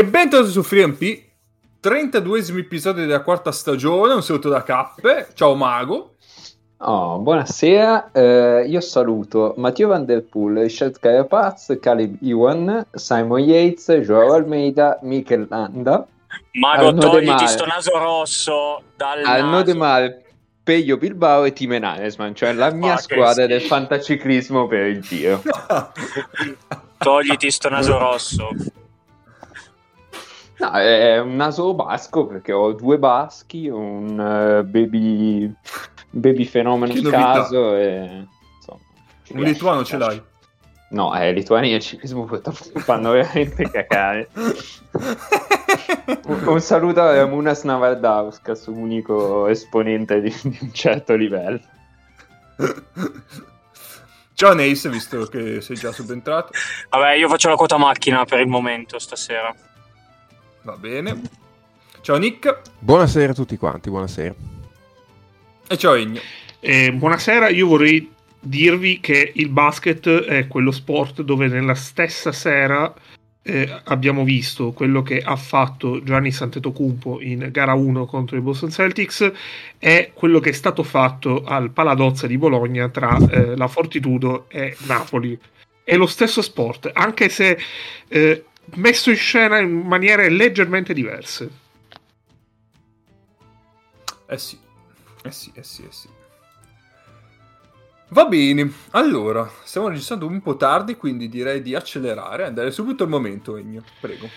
E bentornati su FreeMP, 32esimo episodio della quarta stagione, un saluto da Cappe, ciao Mago. Oh, buonasera, eh, io saluto Matteo Van Der Poel, Richard Carapaz, Caleb Iwan, Simon Yates, Joao Almeida, Mikel Landa. Mago, Arno togliti sto naso rosso dal Arno naso. De Mar, Peio Bilbao e Time Nanesman, cioè la mia oh, squadra del fantaciclismo per il giro. togliti sto naso rosso. No, è un naso basco perché ho due baschi, un uh, baby, baby fenomeno in caso e insomma, un lituano ce l'hai? No, eh, Lituania e ciclismo fanno veramente cacare. un, un, saluto a Munas Navardauskas, unico esponente di, di un certo livello. Ciao Neis, visto che sei già subentrato. Vabbè, io faccio la quota macchina per il momento stasera. Va bene. Ciao Nick. Buonasera a tutti quanti, buonasera. E ciao Egno. Eh, buonasera, io vorrei dirvi che il basket è quello sport dove nella stessa sera eh, abbiamo visto quello che ha fatto Gianni Santetocumpo in gara 1 contro i Boston Celtics e quello che è stato fatto al Paladozza di Bologna tra eh, la Fortitudo e Napoli. È lo stesso sport, anche se eh, messo in scena in maniere leggermente diverse. Eh sì, eh sì, eh sì, eh sì. Va bene, allora, stiamo registrando un po' tardi, quindi direi di accelerare, andare subito al momento, Egno, prego.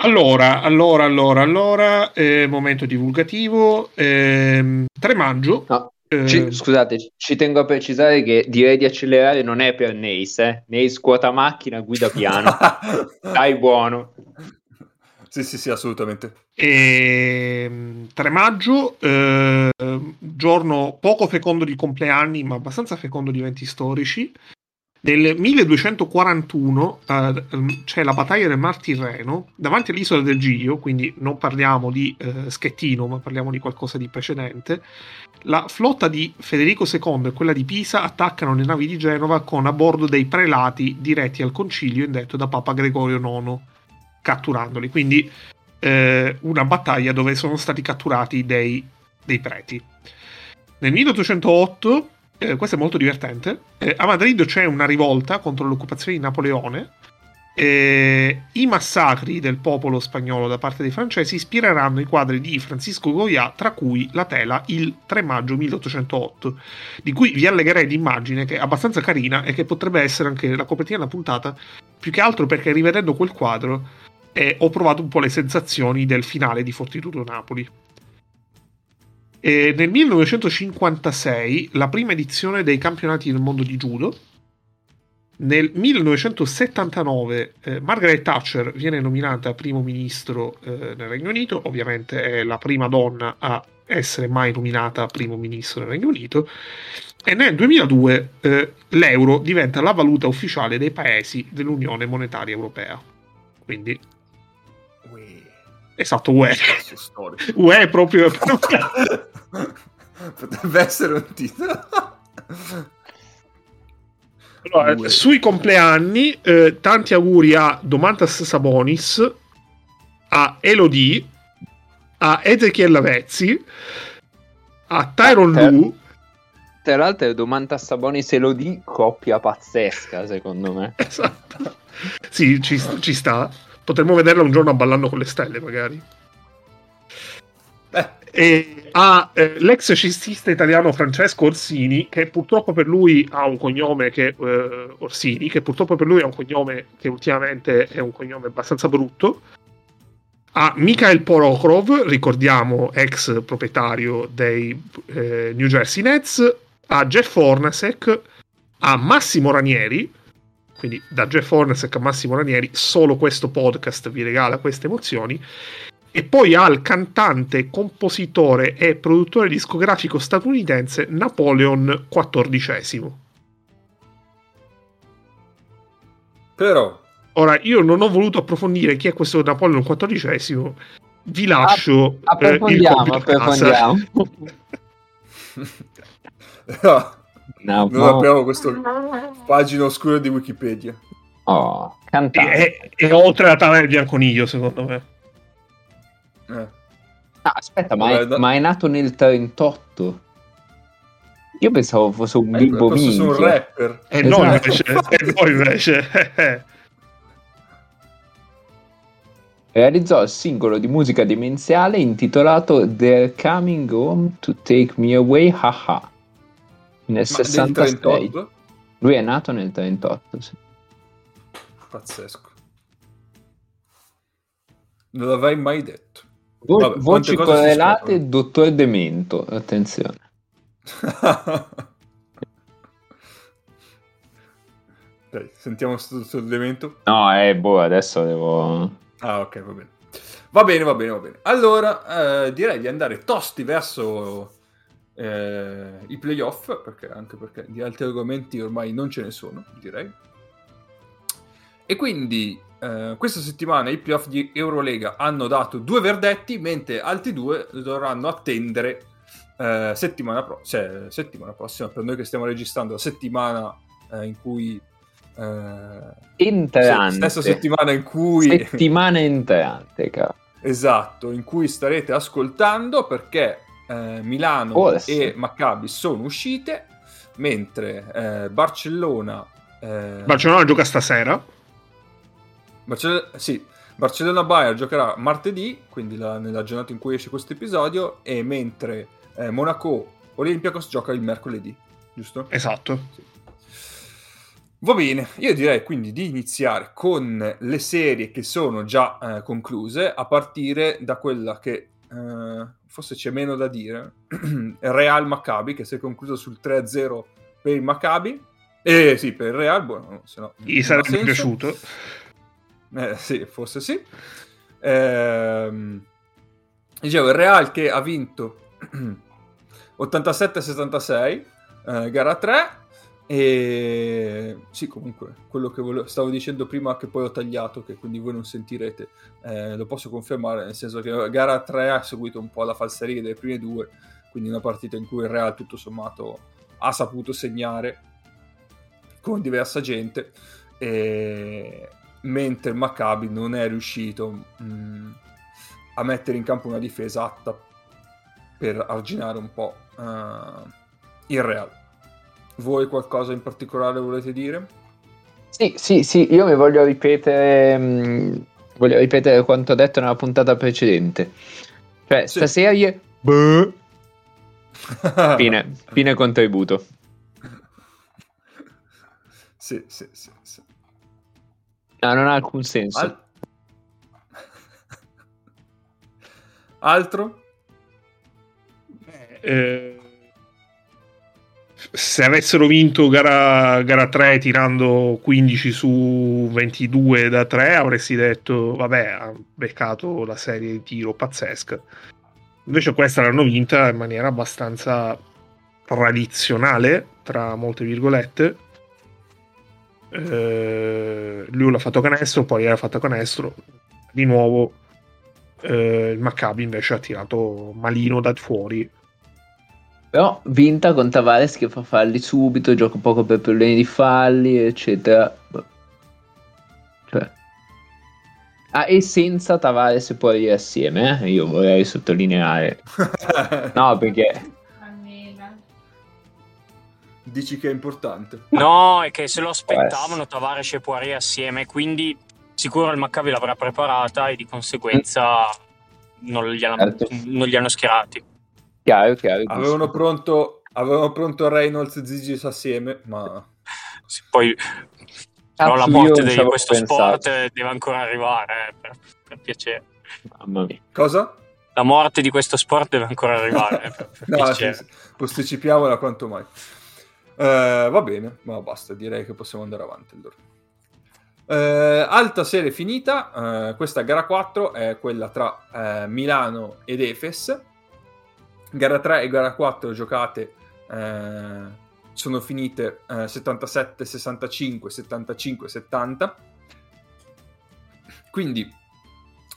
Allora, allora, allora, allora, eh, momento divulgativo. Eh, 3 maggio. No, eh... ci, scusate, ci tengo a precisare che direi di accelerare non è per Neis, eh. Neis quota macchina, guida piano. Dai buono. Sì, sì, sì, assolutamente. E, 3 maggio, eh, giorno poco fecondo di compleanni, ma abbastanza fecondo di eventi storici. Nel 1241 eh, c'è la battaglia del Mar Tirreno davanti all'isola del Giglio, quindi non parliamo di eh, Schettino, ma parliamo di qualcosa di precedente. La flotta di Federico II e quella di Pisa attaccano le navi di Genova con a bordo dei prelati diretti al concilio indetto da Papa Gregorio IX, catturandoli. Quindi eh, una battaglia dove sono stati catturati dei, dei preti. Nel 1808 eh, questo è molto divertente. Eh, a Madrid c'è una rivolta contro l'occupazione di Napoleone. Eh, I massacri del popolo spagnolo da parte dei francesi ispireranno i quadri di Francisco Goya, tra cui la tela Il 3 maggio 1808, di cui vi allegherei l'immagine che è abbastanza carina e che potrebbe essere anche la copertina della puntata, più che altro perché rivedendo quel quadro eh, ho provato un po' le sensazioni del finale di Fortitudo Napoli. E nel 1956 la prima edizione dei campionati del mondo di judo. Nel 1979 eh, Margaret Thatcher viene nominata primo ministro eh, nel Regno Unito, ovviamente è la prima donna a essere mai nominata primo ministro nel Regno Unito. E nel 2002 eh, l'euro diventa la valuta ufficiale dei paesi dell'Unione Monetaria Europea. Quindi Esatto, UE. UE è proprio... Potrebbe essere un titolo. Allora, sui compleanni, eh, tanti auguri a Domantas Sabonis, a Elodie, a Ezechiel Lavezzi, a Tyron ah, Lu. Tra l'altro, Domantas Sabonis e Elodie, coppia pazzesca, secondo me. Esatto. Sì, ci, ci sta. Potremmo vederla un giorno ballando con le stelle, magari. Eh. E ha eh, l'ex cestista italiano Francesco Orsini, che purtroppo per lui ha un cognome che eh, Orsini, che purtroppo per lui ha un cognome che ultimamente è un cognome abbastanza brutto. A Mikhail Porokrov, ricordiamo ex proprietario dei eh, New Jersey Nets, a Jeff Hornacek, a Massimo Ranieri, quindi da Jeff Hornacek a Massimo Ranieri, solo questo podcast vi regala queste emozioni. E poi al cantante, compositore e produttore discografico statunitense Napoleon XIV. Però, Ora, io non ho voluto approfondire chi è questo Napoleon XIV, vi lascio App- eh, il approfondiamo, casa. approfondiamo. no, No, non abbiamo questa pagina oscura di Wikipedia. Oh, E, cantante. e- e oltre la tavola del bianconiglio, secondo me. Eh. Ah, aspetta, ma è, da- ma è nato nel 38? Io pensavo fosse un Eh, bimbo forse sono un rapper. E no, Esatto. invece. E no, invece. Realizzò il singolo di musica demenziale intitolato They're Coming Home to Take Me Away, haha. Nel Ma del 66. 38? Lui è nato nel 38, sì. Pazzesco. Non l'avrei mai detto. Vo- Vabbè, voci correlate, dottor Demento, attenzione. Dai, sentiamo questo questo elemento. No, eh, boh, adesso devo... Ah, ok, va bene. Va bene, va bene, va bene. Allora, eh, direi di andare tosti verso eh, i playoff, perché, anche perché di altri argomenti ormai non ce ne sono, direi. E quindi eh, questa settimana i playoff di Eurolega hanno dato due verdetti, mentre altri due dovranno attendere eh, settimana, pro- cioè, settimana prossima, per noi che stiamo registrando la settimana eh, in cui... eh, Entrante. sì, stessa settimana in cui... Settimana entrante, caro. Esatto, in cui starete ascoltando perché eh, Milano Forse. e Maccabi sono uscite, mentre eh, Barcellona... eh, Barcellona gioca stasera. Barcell- sì, Barcellona-Bayern giocherà martedì, quindi la- nella giornata in cui esce questo episodio, e mentre eh, Monaco-Olympiacos gioca il mercoledì, giusto? Esatto. Va bene, io direi quindi di iniziare con le serie che sono già eh, concluse, a partire da quella che eh, forse c'è meno da dire, Real Maccabi, che si è conclusa sul 3-0 per il Maccabi, eh sì, per il Real, buono, se no... Gli sarebbe piaciuto. Eh, sì, forse sì. Ehm, dicevo, il Real che ha vinto 87-76, eh, gara 3. E sì, comunque, quello che volevo, stavo dicendo prima che poi ho tagliato, che quindi voi non sentirete, eh, lo posso confermare, nel senso che gara 3 ha seguito un po' la falseria delle prime due, quindi una partita in cui il Real tutto sommato ha saputo segnare con diversa gente, e... mentre Maccabi non è riuscito mh, a mettere in campo una difesa atta per arginare un po' eh, il Real. Voi qualcosa in particolare volete dire? Sì, sì, sì, io mi voglio ripetere, mh, voglio ripetere quanto detto nella puntata precedente. Cioè, Sì. sta serie... boh, Fine, fine contributo. sì, sì, sì, sì. No, non ha alcun senso. Al- Altro? Eh, se avessero vinto gara, gara 3 tirando 15 su 22 da 3 avresti detto vabbè ha beccato la serie di tiro pazzesca. Invece questa l'hanno vinta in maniera abbastanza tradizionale tra molte virgolette. Eh, lui l'ha fatto canestro poi era fatto canestro di nuovo eh, il Maccabi invece ha tirato malino da fuori Però vinta con Tavares che fa falli subito, gioca poco per problemi di falli, eccetera. Cioè. Ah, e senza Tavares poi assieme, eh? io vorrei sottolineare. No, perché Dici che è importante. No, è che se lo aspettavano Tavares e Poirier assieme, quindi sicuro il Maccabi l'avrà preparata e di conseguenza non li hanno, Certo. non li hanno schierati. Chiaro, chiaro. Avevano pronto, avevano pronto Reynolds e Zigis assieme, ma... Sì, Poi Cazzo, però la morte di questo pensato. sport eh, deve ancora arrivare, eh, per, per piacere. Mamma mia. Cosa? La morte di questo sport deve ancora arrivare. eh, per, per no, piacere. sì, sì. posticipiamola quanto mai. Eh, va bene, ma basta, direi che possiamo andare avanti allora. Eh, alta serie finita, eh, questa gara 4 è quella tra eh, Milano ed Efes. Gara 3 e gara 4 giocate eh, sono finite 77, 65, 75, 70. Quindi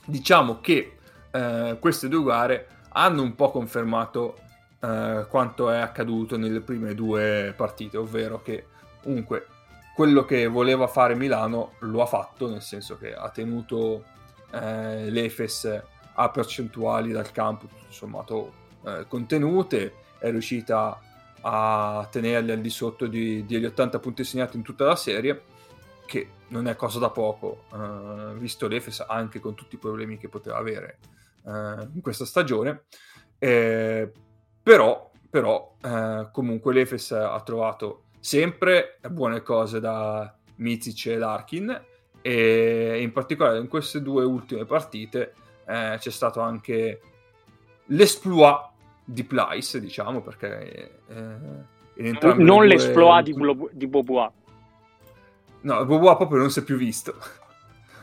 diciamo che eh, queste due gare hanno un po' confermato eh, quanto è accaduto nelle prime due partite, ovvero che comunque quello che voleva fare Milano lo ha fatto, nel senso che ha tenuto eh, l'Efes a percentuali dal campo tutto sommato eh, contenute, è riuscita a tenerli al di sotto di, degli 80 punti segnati in tutta la serie, che non è cosa da poco, eh, visto l'Efes anche con tutti i problemi che poteva avere eh, in questa stagione. Eh, però, però eh, comunque l'Efes ha trovato sempre buone cose da Mizic e Larkin e in particolare in queste due ultime partite eh, c'è stato anche l'esploit di Plyce, diciamo, perché eh, non l'esploit di, Blo- di Bobois. No, Bobois proprio non si è più visto.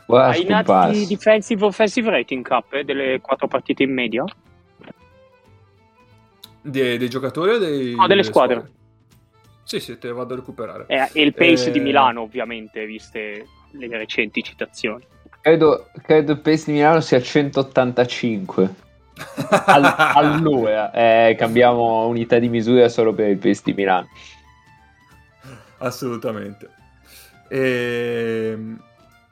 Hai nati di defensive offensive rating cap eh, delle quattro partite in media? De- dei giocatori o dei... No, delle squadre. squadre. Sì, sì, te le vado a recuperare. Eh, e il pace eh... di Milano, ovviamente, viste le recenti citazioni. Credo, credo il pace di Milano sia 185. All- allora, eh, cambiamo unità di misura solo per il pace di Milano. Assolutamente. E, ehm,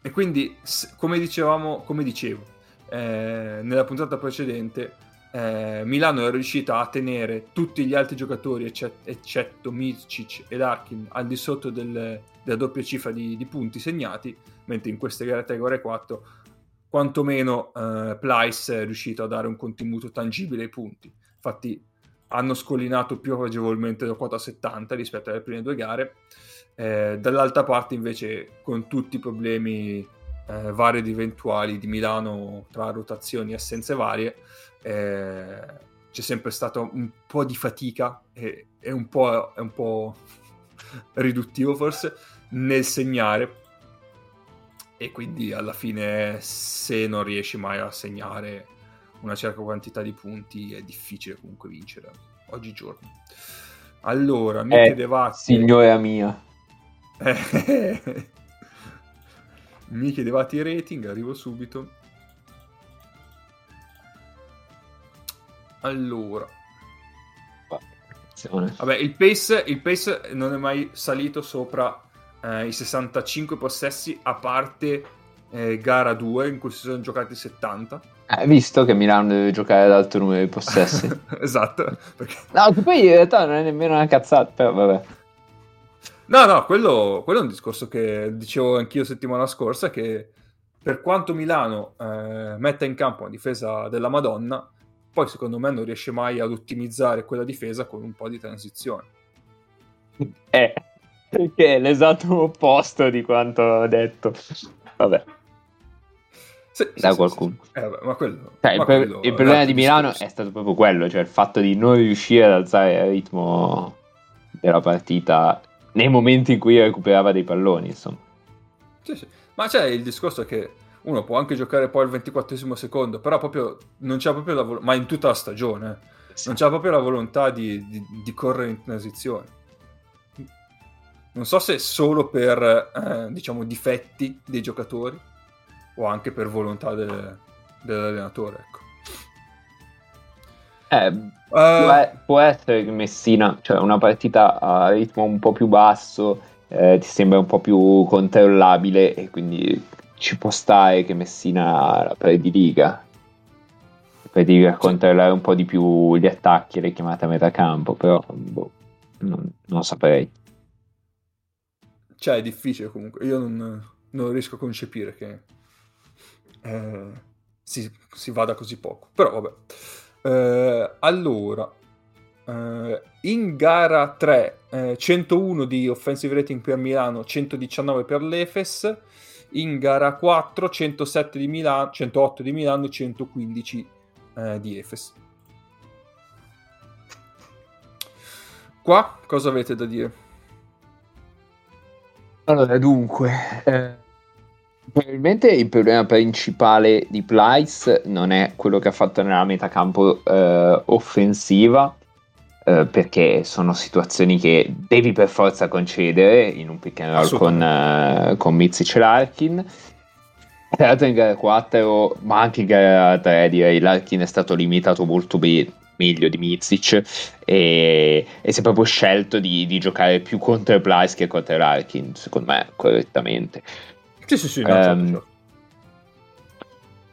e quindi, come dicevamo, come dicevo, eh, nella puntata precedente, eh, Milano è riuscita a tenere tutti gli altri giocatori, eccetto, eccetto Mircic ed Arkin, al di sotto del, della doppia cifra di, di, punti segnati, mentre in queste gare 3 e 4 quantomeno eh, Plyce è riuscito a dare un contenuto tangibile ai punti. Infatti hanno scollinato più agevolmente la quota 70 rispetto alle prime due gare. Eh, dall'altra parte invece con tutti i problemi eh, vari ed eventuali di Milano tra rotazioni e assenze varie, eh, c'è sempre stata un po' di fatica e, e un, po', è un po' riduttivo forse nel segnare e quindi alla fine se non riesci mai a segnare una certa quantità di punti è difficile comunque vincere oggigiorno. Allora, mi eh, chiedevate... Signora mia. mi chiedevate i rating, arrivo subito. Allora. Vabbè, il pace, il pace non è mai salito sopra eh, i 65 possessi, a parte eh, gara 2 in cui si sono giocati 70. Hai eh, visto che Milano deve giocare ad alto numero di possessi. esatto. Perché... No, che poi in realtà non è nemmeno una cazzata, però vabbè. No, no, quello, quello, è un discorso che dicevo anch'io settimana scorsa, che per quanto Milano eh, metta in campo una difesa della Madonna, poi secondo me non riesce mai ad ottimizzare quella difesa con un po' di transizione. Eh, perché è l'esatto opposto di quanto ho detto. Vabbè. Sì, da sì, qualcuno. Sì, eh, vabbè, ma quello, cioè, ma il, quello, il, problema di Milano è stato proprio quello, cioè il fatto di non riuscire ad alzare il ritmo della partita nei momenti in cui recuperava dei palloni, insomma. Sì, sì. Ma c'è il discorso che uno può anche giocare poi al 24 secondo, però proprio non c'è proprio la volontà, ma in tutta la stagione, non c'è proprio la volontà di, di, di, correre in transizione. Non so se solo per, eh, diciamo, difetti dei giocatori o anche per volontà del, dell'allenatore, ecco. Eh, uh, può, può, essere che Messina, cioè una partita a ritmo un po' più basso, eh, ti sembra un po' più controllabile e quindi ci può stare che Messina la prediliga. Prediliga sì. controllare un po' di più gli attacchi e le chiamate a metà campo, però boh, non, non saprei. Cioè è difficile comunque, io non, non riesco a concepire che eh, si, si, vada così poco, però vabbè. Eh, allora, eh, in gara 3, 101 eh, di offensive rating per Milano, 119 per l'Efes in gara 4 107 di Milano, 108 di Milano, 115 eh, di Efes. Qua cosa avete da dire? Allora, dunque, eh, Probabilmente il problema principale di Plyce non è quello che ha fatto nella metacampo eh, offensiva, eh, perché sono situazioni che devi per forza concedere in un pick and roll con, eh, con Mizic e Larkin. Tra l'altro in gara 4, ma anche in gara 3 direi, Larkin è stato limitato molto bene meglio di Mizic e, e si è proprio scelto di, di giocare più contro Plyce che contro Larkin, secondo me, correttamente. Sì, sì, sì. No, um, certo, certo.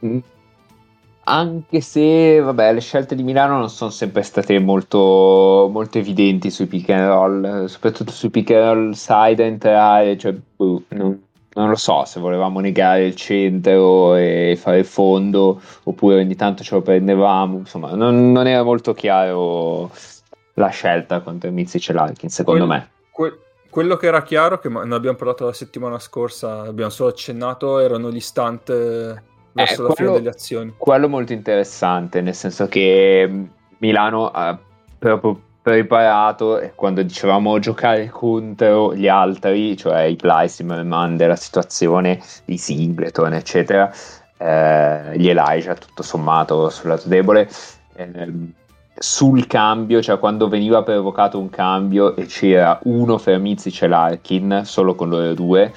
Mm, anche se, vabbè, le scelte di Milano non sono sempre state molto, molto evidenti sui pick and roll, soprattutto sui pick and roll side a entrare, cioè, boh, non, non, lo so se volevamo negare il centro e fare il fondo, oppure ogni tanto ce lo prendevamo, insomma, non, non era molto chiaro la scelta contro Mizic e Larkin, secondo Quel, me. Que- quello che era chiaro, che ne abbiamo parlato la settimana scorsa, abbiamo solo accennato, erano gli stunt eh, verso eh, la quello, fine delle azioni. Quello molto interessante, nel senso che mm, Milano ha proprio preparato e quando dicevamo giocare contro gli altri, cioè i Plyce, i Merman della situazione, i Singleton, eccetera, eh, gli Elijah, tutto sommato sul lato debole. Eh, sul cambio, cioè quando veniva provocato un cambio e c'era uno fra Mizic e Larkin, solo con loro due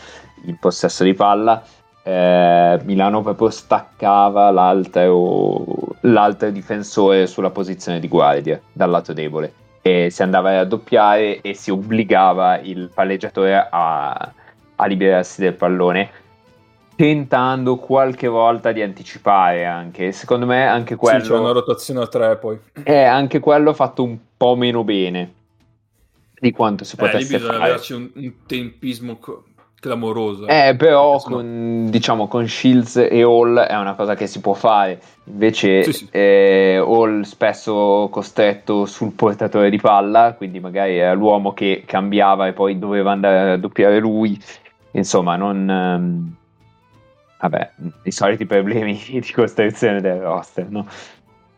in possesso di palla, eh, Milano proprio staccava l'altro, l'altro difensore sulla posizione di guardia dal lato debole e si andava a raddoppiare e si obbligava il palleggiatore a, a liberarsi del pallone tentando qualche volta di anticipare anche. Secondo me anche quello... Sì, c'è una rotazione a tre poi. Eh, anche quello fatto un po' meno bene di quanto si potesse eh, lì bisogna averci un, un tempismo clamoroso. Eh, però con, no. diciamo, con Shields e Hall è una cosa che si può fare. Invece sì, sì. Eh, Hall spesso costretto sul portatore di palla, quindi magari era l'uomo che cambiava e poi doveva andare a doppiare lui. Insomma, non... Ehm, vabbè, i soliti problemi di costruzione del roster, no?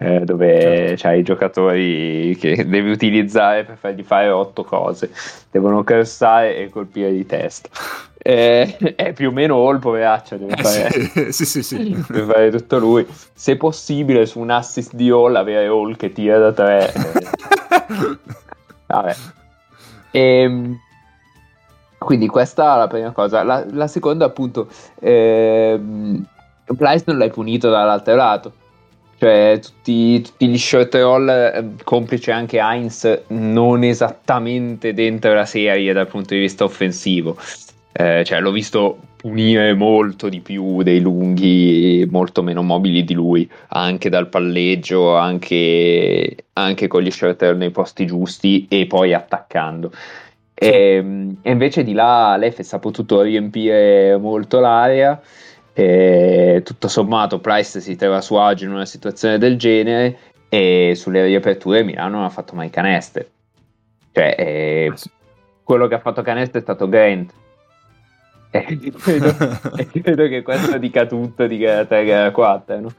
Eh, dove certo. c'hai i giocatori che devi utilizzare per fargli fare otto cose, devono crossare e colpire di testa. Eh, è più o meno all poveraccio deve eh, fare, sì, sì, sì, deve fare tutto lui se possibile su un assist di all avere all che tira da tre eh. vabbè e, ehm, quindi questa è la prima cosa. La, la seconda, appunto, ehm, Price non l'hai punito dall'altro lato. Cioè, tutti, tutti gli short roll, eh, complice anche Heinz, non esattamente dentro la serie dal punto di vista offensivo. Eh, cioè, l'ho visto punire molto di più dei lunghi molto meno mobili di lui, anche dal palleggio, anche, anche con gli roll nei posti giusti e poi attaccando. E, ehm, e, invece di là l'Efes ha potuto riempire molto l'area. E tutto sommato, Price si trova a suo agio in una situazione del genere. E sulle riaperture Milano non ha fatto mai caneste. Cioè, eh, quello che ha fatto caneste è stato Grant. E credo, e credo che questo dica tutto di gara 3 gara 4. No?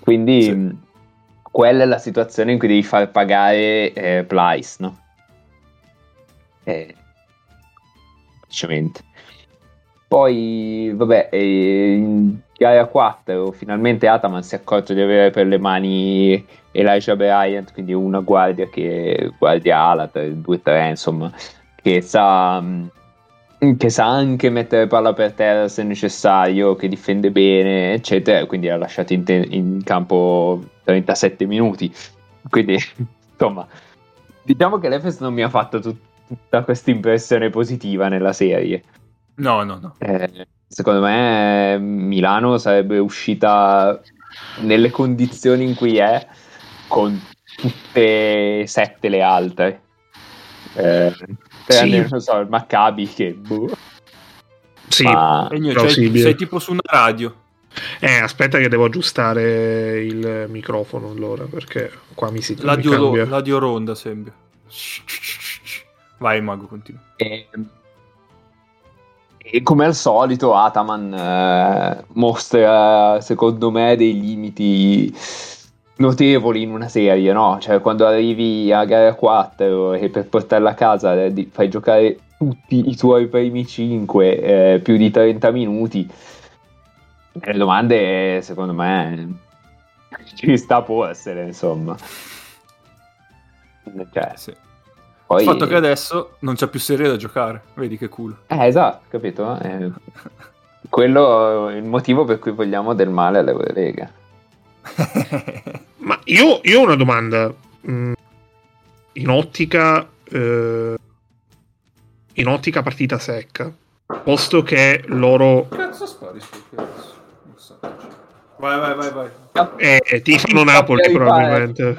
Quindi, sì. quella è la situazione in cui devi far pagare eh, Price, no? Eh, semplicemente. Poi, vabbè, in gara 4 finalmente Ataman si è accorto di avere per le mani Elijah Bryant, quindi una guardia che guardia ala, 2-3, insomma, che sa, che sa anche mettere palla per terra se necessario, che difende bene, eccetera, quindi ha lasciato in, te- in campo 37 minuti. Quindi, insomma, diciamo che l'Efes non mi ha fatto tutto tutta questa impressione positiva nella serie. No, no, no. Eh, secondo me Milano sarebbe uscita nelle condizioni in cui è con tutte e sette le altre. Eh, sì. non so, il Maccabi che... Boh. Sì, Ma... cioè, sei tipo su una radio. Eh, aspetta che devo aggiustare il microfono allora, perché qua mi si... L'adio, mi l'adio ronda sembra. Vai, Mago, continua. E, e come al solito, Ataman eh, mostra, secondo me, dei limiti notevoli in una serie, no? Cioè, quando arrivi a gara 4 e per portarla a casa fai giocare tutti i tuoi primi 5 eh, più di 30 minuti, Le domande, secondo me, ci sta può essere, insomma. Cioè, Sì. poi... Il fatto che adesso non c'è più serie da giocare, vedi che culo. Eh, esatto, capito? Eh, quello è il motivo per cui vogliamo del male all'Eurolega. Ma io, io ho una domanda. Mm, In ottica. eh, in ottica partita secca. Posto che loro Cazzo spari su qui adesso? Non so. Vai, vai, vai, vai. eh, tifano Napoli, Capri probabilmente.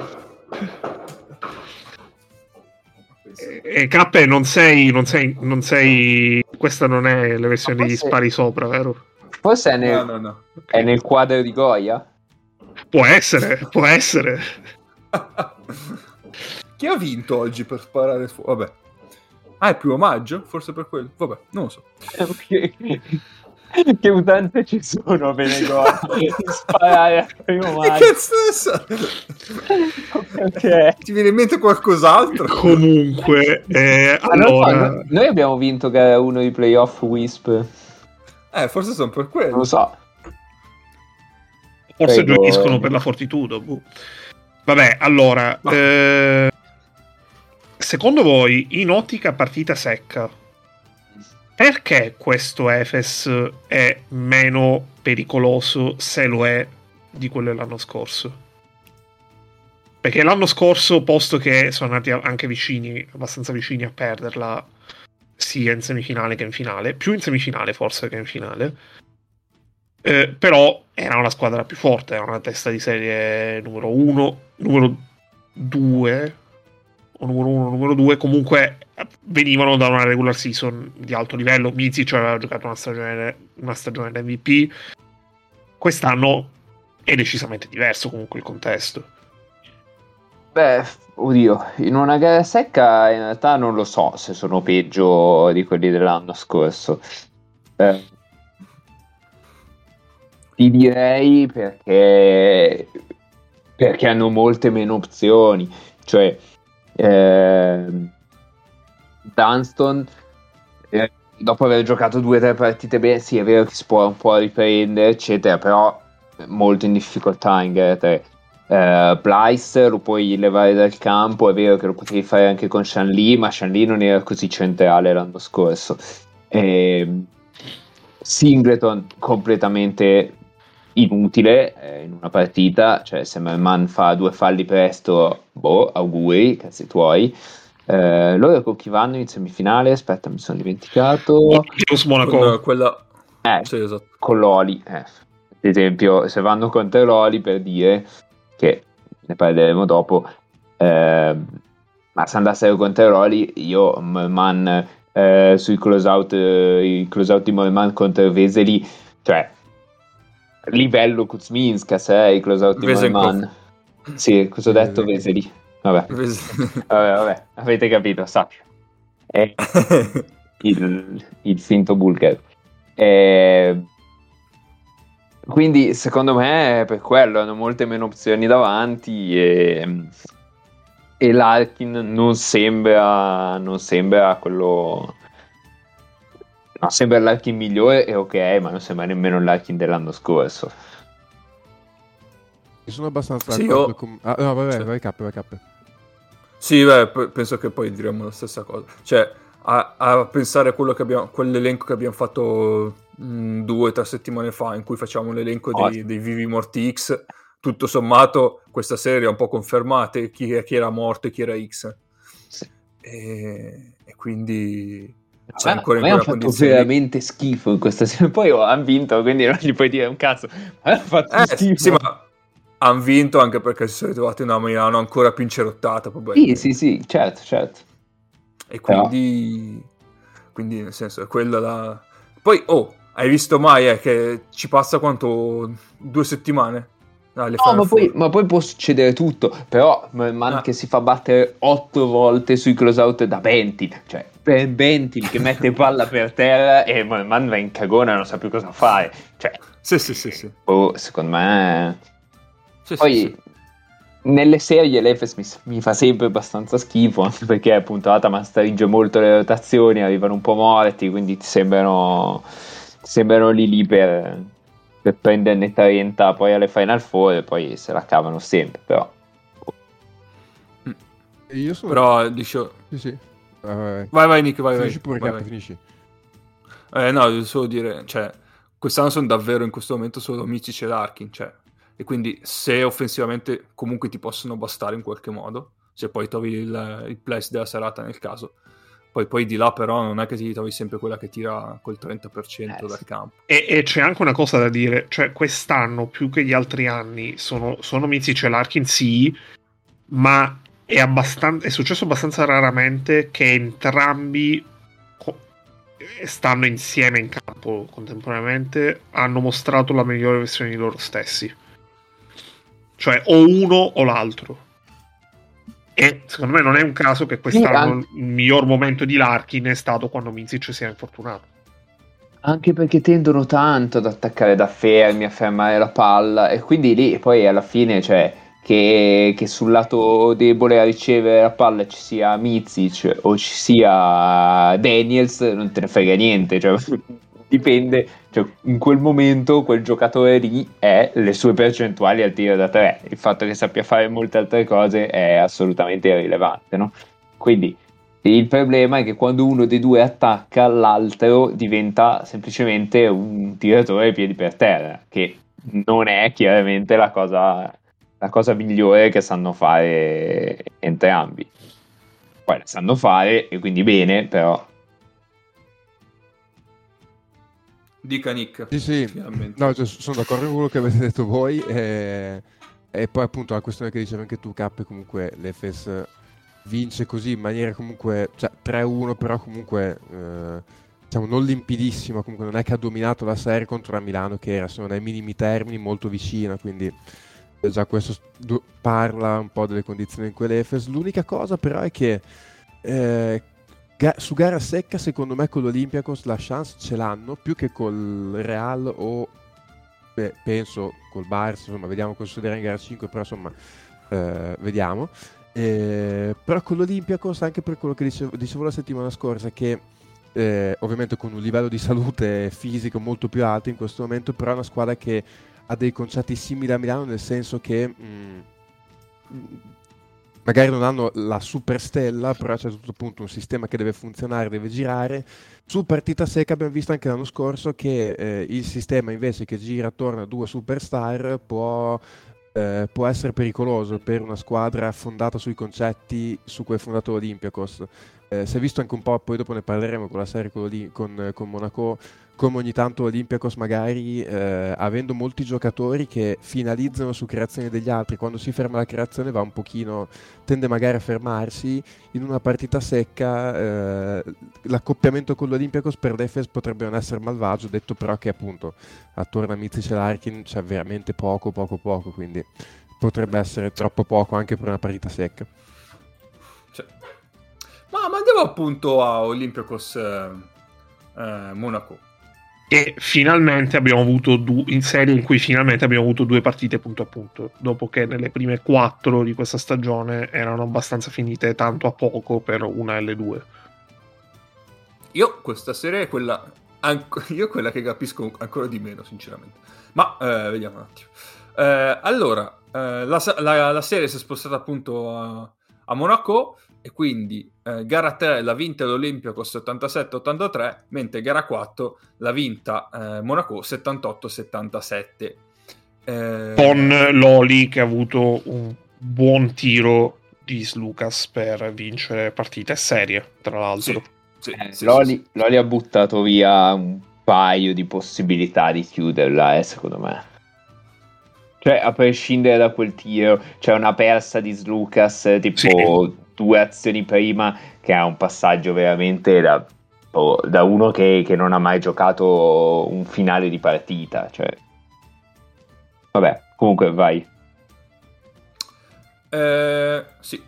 E K non sei, non sei, non sei. Questa non è la versione forse- spari sopra, vero? Forse è nel, No, no, no. è nel quadro di Goya? Può essere, può essere. Chi ha vinto oggi per sparare su... Vabbè. Ah, è il primo maggio? Forse per quello? Vabbè, non lo so. che, che usanze ci sono bene Goya? Sparare al primo Che maggio. cazzo ne sa? Ok. Ti viene in mente qualcos'altro? Comunque, eh, non so, allora. noi- noi abbiamo vinto gara 1 di playoff Wisp. Eh, forse sono per Non quello. lo so. Forse Prego. gioiscono per la fortitudo. boh. Vabbè, allora. Ma- eh, secondo voi, in ottica partita secca, perché questo Efes è meno pericoloso se lo è di quello dell'anno scorso? Perché l'anno scorso, posto che sono andati anche vicini, abbastanza vicini a perderla, sia in semifinale che in finale, più in semifinale forse che in finale, eh, però era una squadra più forte, era una testa di serie numero 1, numero 2, o numero 1, numero 2, comunque venivano da una regular season di alto livello. Mizic aveva giocato una stagione, una stagione da MVP. Quest'anno è decisamente diverso comunque il contesto. Beh, oddio, in una gara secca in realtà non lo so se sono peggio di quelli dell'anno scorso. Eh, ti direi perché, perché hanno molte meno opzioni. Cioè, ehm, Dunston, eh, dopo aver giocato due o tre partite bene, sì, è vero che si può un po' riprendere, eccetera, però molto in difficoltà in gara 3. Eh, Plyce lo puoi levare dal campo, è vero che lo potevi fare anche con Shanley, ma Shanley non era così centrale l'anno scorso. E Singleton completamente inutile eh, in una partita, cioè se Man fa due falli presto, boh, auguri, cazzi tuoi. Eh, loro con chi vanno in semifinale? Aspetta, mi sono dimenticato. Monaco. Con quella... Eh, Sì, esatto. con l'Oli. eh. Ad esempio, se vanno contro l'Oli per dire che ne parleremo dopo, ehm, ma se andassero contro l'Oli, io Man eh, sui close out, eh, i close out di Man contro Veseli, cioè livello Kuzminska, se i close out di Vesenkov. Man. Sì, cosa ho detto Veseli? Vabbè, vabbè, vabbè, avete capito, sappio. È il, il finto bulgaro. Eh, quindi secondo me è per quello hanno molte meno opzioni davanti e, e l'Arkin non sembra non sembra quello no, sembra l'Arkin migliore e ok ma non sembra nemmeno l'Arkin dell'anno scorso sono abbastanza Sì, d'accordo io- con... Ah, no, vabbè, Sì. vai K, vai K. Sì, beh, p- penso che poi diremo la stessa cosa. Cioè, a, a pensare a quello che abbiamo, quell'elenco che abbiamo fatto mh, due o tre settimane fa, in cui facciamo l'elenco Oh. dei, dei vivi morti X, tutto sommato questa serie ha un po' confermate chi, chi era morto e chi era X. Sì. E, e quindi Ma- ancora in quella fatto condizione. veramente schifo in questa serie poi oh, hanno vinto quindi non gli puoi dire un cazzo ma hanno fatto Eh, schifo sì, ma hanno vinto anche perché si sono ritrovati una Milano ancora più incerottata. sì probabilmente. sì sì certo certo E quindi, quindi nel senso, è quella la... Poi, oh, hai visto mai eh, che ci passa quanto? Due settimane? Alle No, ma poi, ma poi può succedere tutto. Però man Ah. che si fa battere otto volte sui close out da Bentil. Cioè, per Bentil che mette palla per terra e man man va in cagone e non sa più cosa fare. Cioè, Sì, sì, sì, sì. boh, secondo me... Sì, sì, Poi, sì. nelle serie l'Efes mi, mi fa sempre abbastanza schifo, anche perché appunto Ataman stringe molto le rotazioni, arrivano un po' morti, quindi ti sembrano, ti sembrano lì lì per, per prenderne 30 poi alle Final Four e poi se la cavano sempre, però. Io sono... Però, dicevo... Sì, sì. Uh, vai, vai, Nick, vai, finisci vai. pure, vai, Cap, vai. finisci. Eh, no, devo solo dire, cioè, quest'anno sono davvero in questo momento solo Micic e Larkin, cioè, e quindi se offensivamente comunque ti possono bastare in qualche modo, se poi trovi il, il place della serata nel caso, poi, poi di là però non è che ti trovi sempre quella che tira col 30% Eh, dal campo. E, e c'è anche una cosa da dire, cioè quest'anno più che gli altri anni sono, sono Mizic e Larkin sì, ma è, abbastan- è successo abbastanza raramente che entrambi co- stanno insieme in campo contemporaneamente, hanno mostrato la migliore versione di loro stessi. Cioè o uno o l'altro. E secondo me non è un caso che quest'anno il miglior momento di Larkin è stato quando Mizic si è infortunato. Anche perché tendono tanto ad attaccare da fermi, a fermare la palla e quindi lì poi alla fine cioè che, che sul lato debole a ricevere la palla ci sia Mizic o ci sia Daniels non te ne frega niente, cioè dipende, cioè, in quel momento quel giocatore lì è le sue percentuali al tiro da tre, il fatto che sappia fare molte altre cose è assolutamente irrilevante, no? Quindi il problema è che quando uno dei due attacca, l'altro diventa semplicemente un tiratore piedi per terra, che non è chiaramente la cosa, la cosa migliore che sanno fare entrambi. Poi la sanno fare e quindi bene, però Dica Nick. Sì, sì. No, cioè, sono d'accordo con quello che avete detto voi. eh, E poi appunto la questione che dicevi anche tu, K, comunque l'Efes vince così in maniera comunque, cioè 3-1, però comunque eh, diciamo non limpidissima, comunque non è che ha dominato la serie contro la Milano che era, sono ai minimi termini, molto vicina, quindi già questo s- do- parla un po' delle condizioni in quell'Efes. L'unica cosa però è che eh, ga- su gara secca secondo me con l'Olympiacos la chance ce l'hanno più che col Real o beh, penso col Barça, insomma vediamo cosa succederà in gara 5, però insomma eh, vediamo. Eh, però con l'Olympiacos, anche per quello che dicevo, dicevo la settimana scorsa, che eh, ovviamente con un livello di salute fisico molto più alto in questo momento, però è una squadra che ha dei concetti simili a Milano, nel senso che mh, magari non hanno la super stella, però c'è tutto appunto un sistema che deve funzionare, deve girare. Su partita secca abbiamo visto anche l'anno scorso che eh, il sistema invece che gira attorno a due superstar può eh, può essere pericoloso per una squadra fondata sui concetti su cui è fondato l'Olympiakos. Eh, si è visto anche un po', poi dopo ne parleremo con la serie con, con- Monaco, come ogni tanto l'Olympiakos magari eh, avendo molti giocatori che finalizzano su creazioni degli altri, quando si ferma la creazione va un pochino, tende magari a fermarsi, in una partita secca eh, l'accoppiamento con l'Olympiakos per l'Efes potrebbe non essere malvagio, detto però che appunto attorno a Mizic e Larkin c'è veramente poco, poco, poco, quindi potrebbe essere troppo poco anche per una partita secca. Ma, ma andiamo appunto a Olympiacos eh, eh, Monaco. E finalmente abbiamo avuto due in serie in cui finalmente abbiamo avuto due partite punto a punto, dopo che nelle prime quattro di questa stagione erano abbastanza finite tanto a poco per una delle due. Io questa serie è quella, anco- io quella che capisco ancora di meno, sinceramente. Ma eh, vediamo un attimo. Eh, allora, eh, la, la- la serie si è spostata appunto a, a Monaco e quindi eh, gara 3 l'ha vinta l'Olympiacos 87-83, mentre gara 4 l'ha vinta eh, Monaco 78-77. Eh, Con Loli che ha avuto un buon tiro di Lucas per vincere partite serie, tra l'altro. sì, Eh, sì, Loli, sì, sì. Loli ha buttato via un paio di possibilità di chiuderla, eh, secondo me. Cioè, a prescindere da quel tiro, c'è una persa di Slucas, eh, tipo Sì. Due azioni prima, che ha un passaggio veramente da, boh, da uno che, che non ha mai giocato un finale di partita. Cioè. Vabbè, comunque vai. Eh, sì,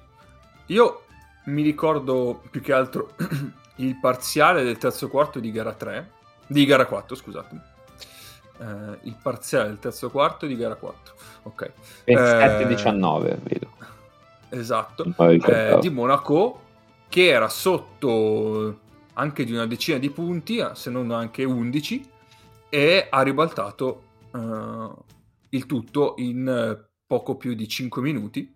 io mi ricordo più che altro il parziale del terzo quarto di gara 3, di gara 4, scusatemi. Eh, il parziale del terzo quarto di gara 4, ok. 27-19, vedo. Esatto, eh, di Monaco che era sotto anche di una decina di punti, eh, se non anche 11, e ha ribaltato uh, il tutto in poco più di 5 minuti.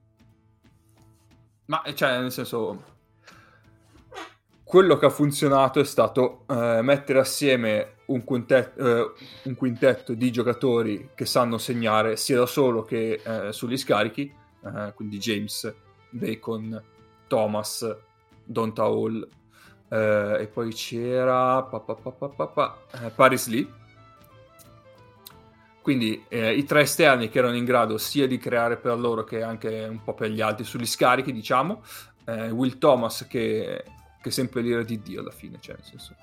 Ma cioè, nel senso, quello che ha funzionato è stato uh, mettere assieme un quintetto, uh, un quintetto, di giocatori che sanno segnare sia da solo che uh, sugli scarichi, quindi James, Bacon, Thomas, Donta Hall, e poi c'era pa, pa, pa, Paris Lee quindi eh, i tre esterni che erano in grado sia di creare per loro che anche un po' per gli altri sugli scarichi, diciamo. Eh, Will Thomas che, che è sempre l'ira di Dio alla fine, cioè nel senso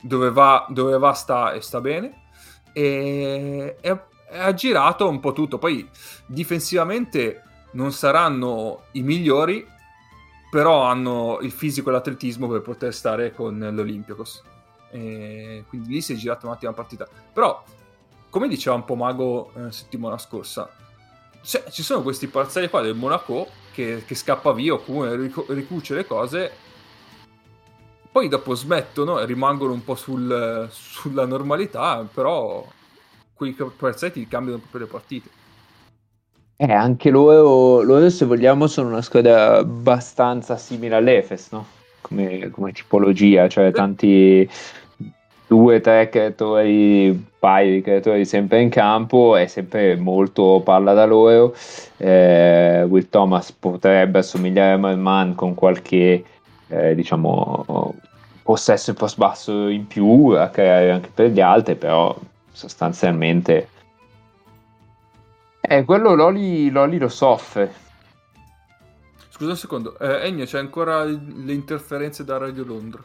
dove va, dove va sta e sta bene. E, e ha girato un po' tutto. Poi difensivamente non saranno i migliori, però hanno il fisico e l'atletismo per poter stare con l'Olympiakos. E quindi lì si è girata un'ottima partita. Però come diceva un po' Mago eh, settimana scorsa, cioè, ci sono questi parziali qua del Monaco che, che scappa via o comunque ric- ricuce le cose, poi dopo smettono e rimangono un po' sul, sulla normalità, però quei parziali cambiano proprio le partite. Eh, anche loro, loro, se vogliamo, sono una squadra abbastanza simile all'Efes, no? Come, come tipologia, cioè tanti due, tre creatori, un paio di creatori sempre in campo, è sempre molto palla da loro. Eh, Will Thomas potrebbe assomigliare a Malman con qualche, eh, diciamo, possesso e post basso in più a creare anche per gli altri, però sostanzialmente... Eh, quello Loli, Loli lo soffre. Scusa un secondo, eh, Ennio, c'è ancora le interferenze da Radio Londra.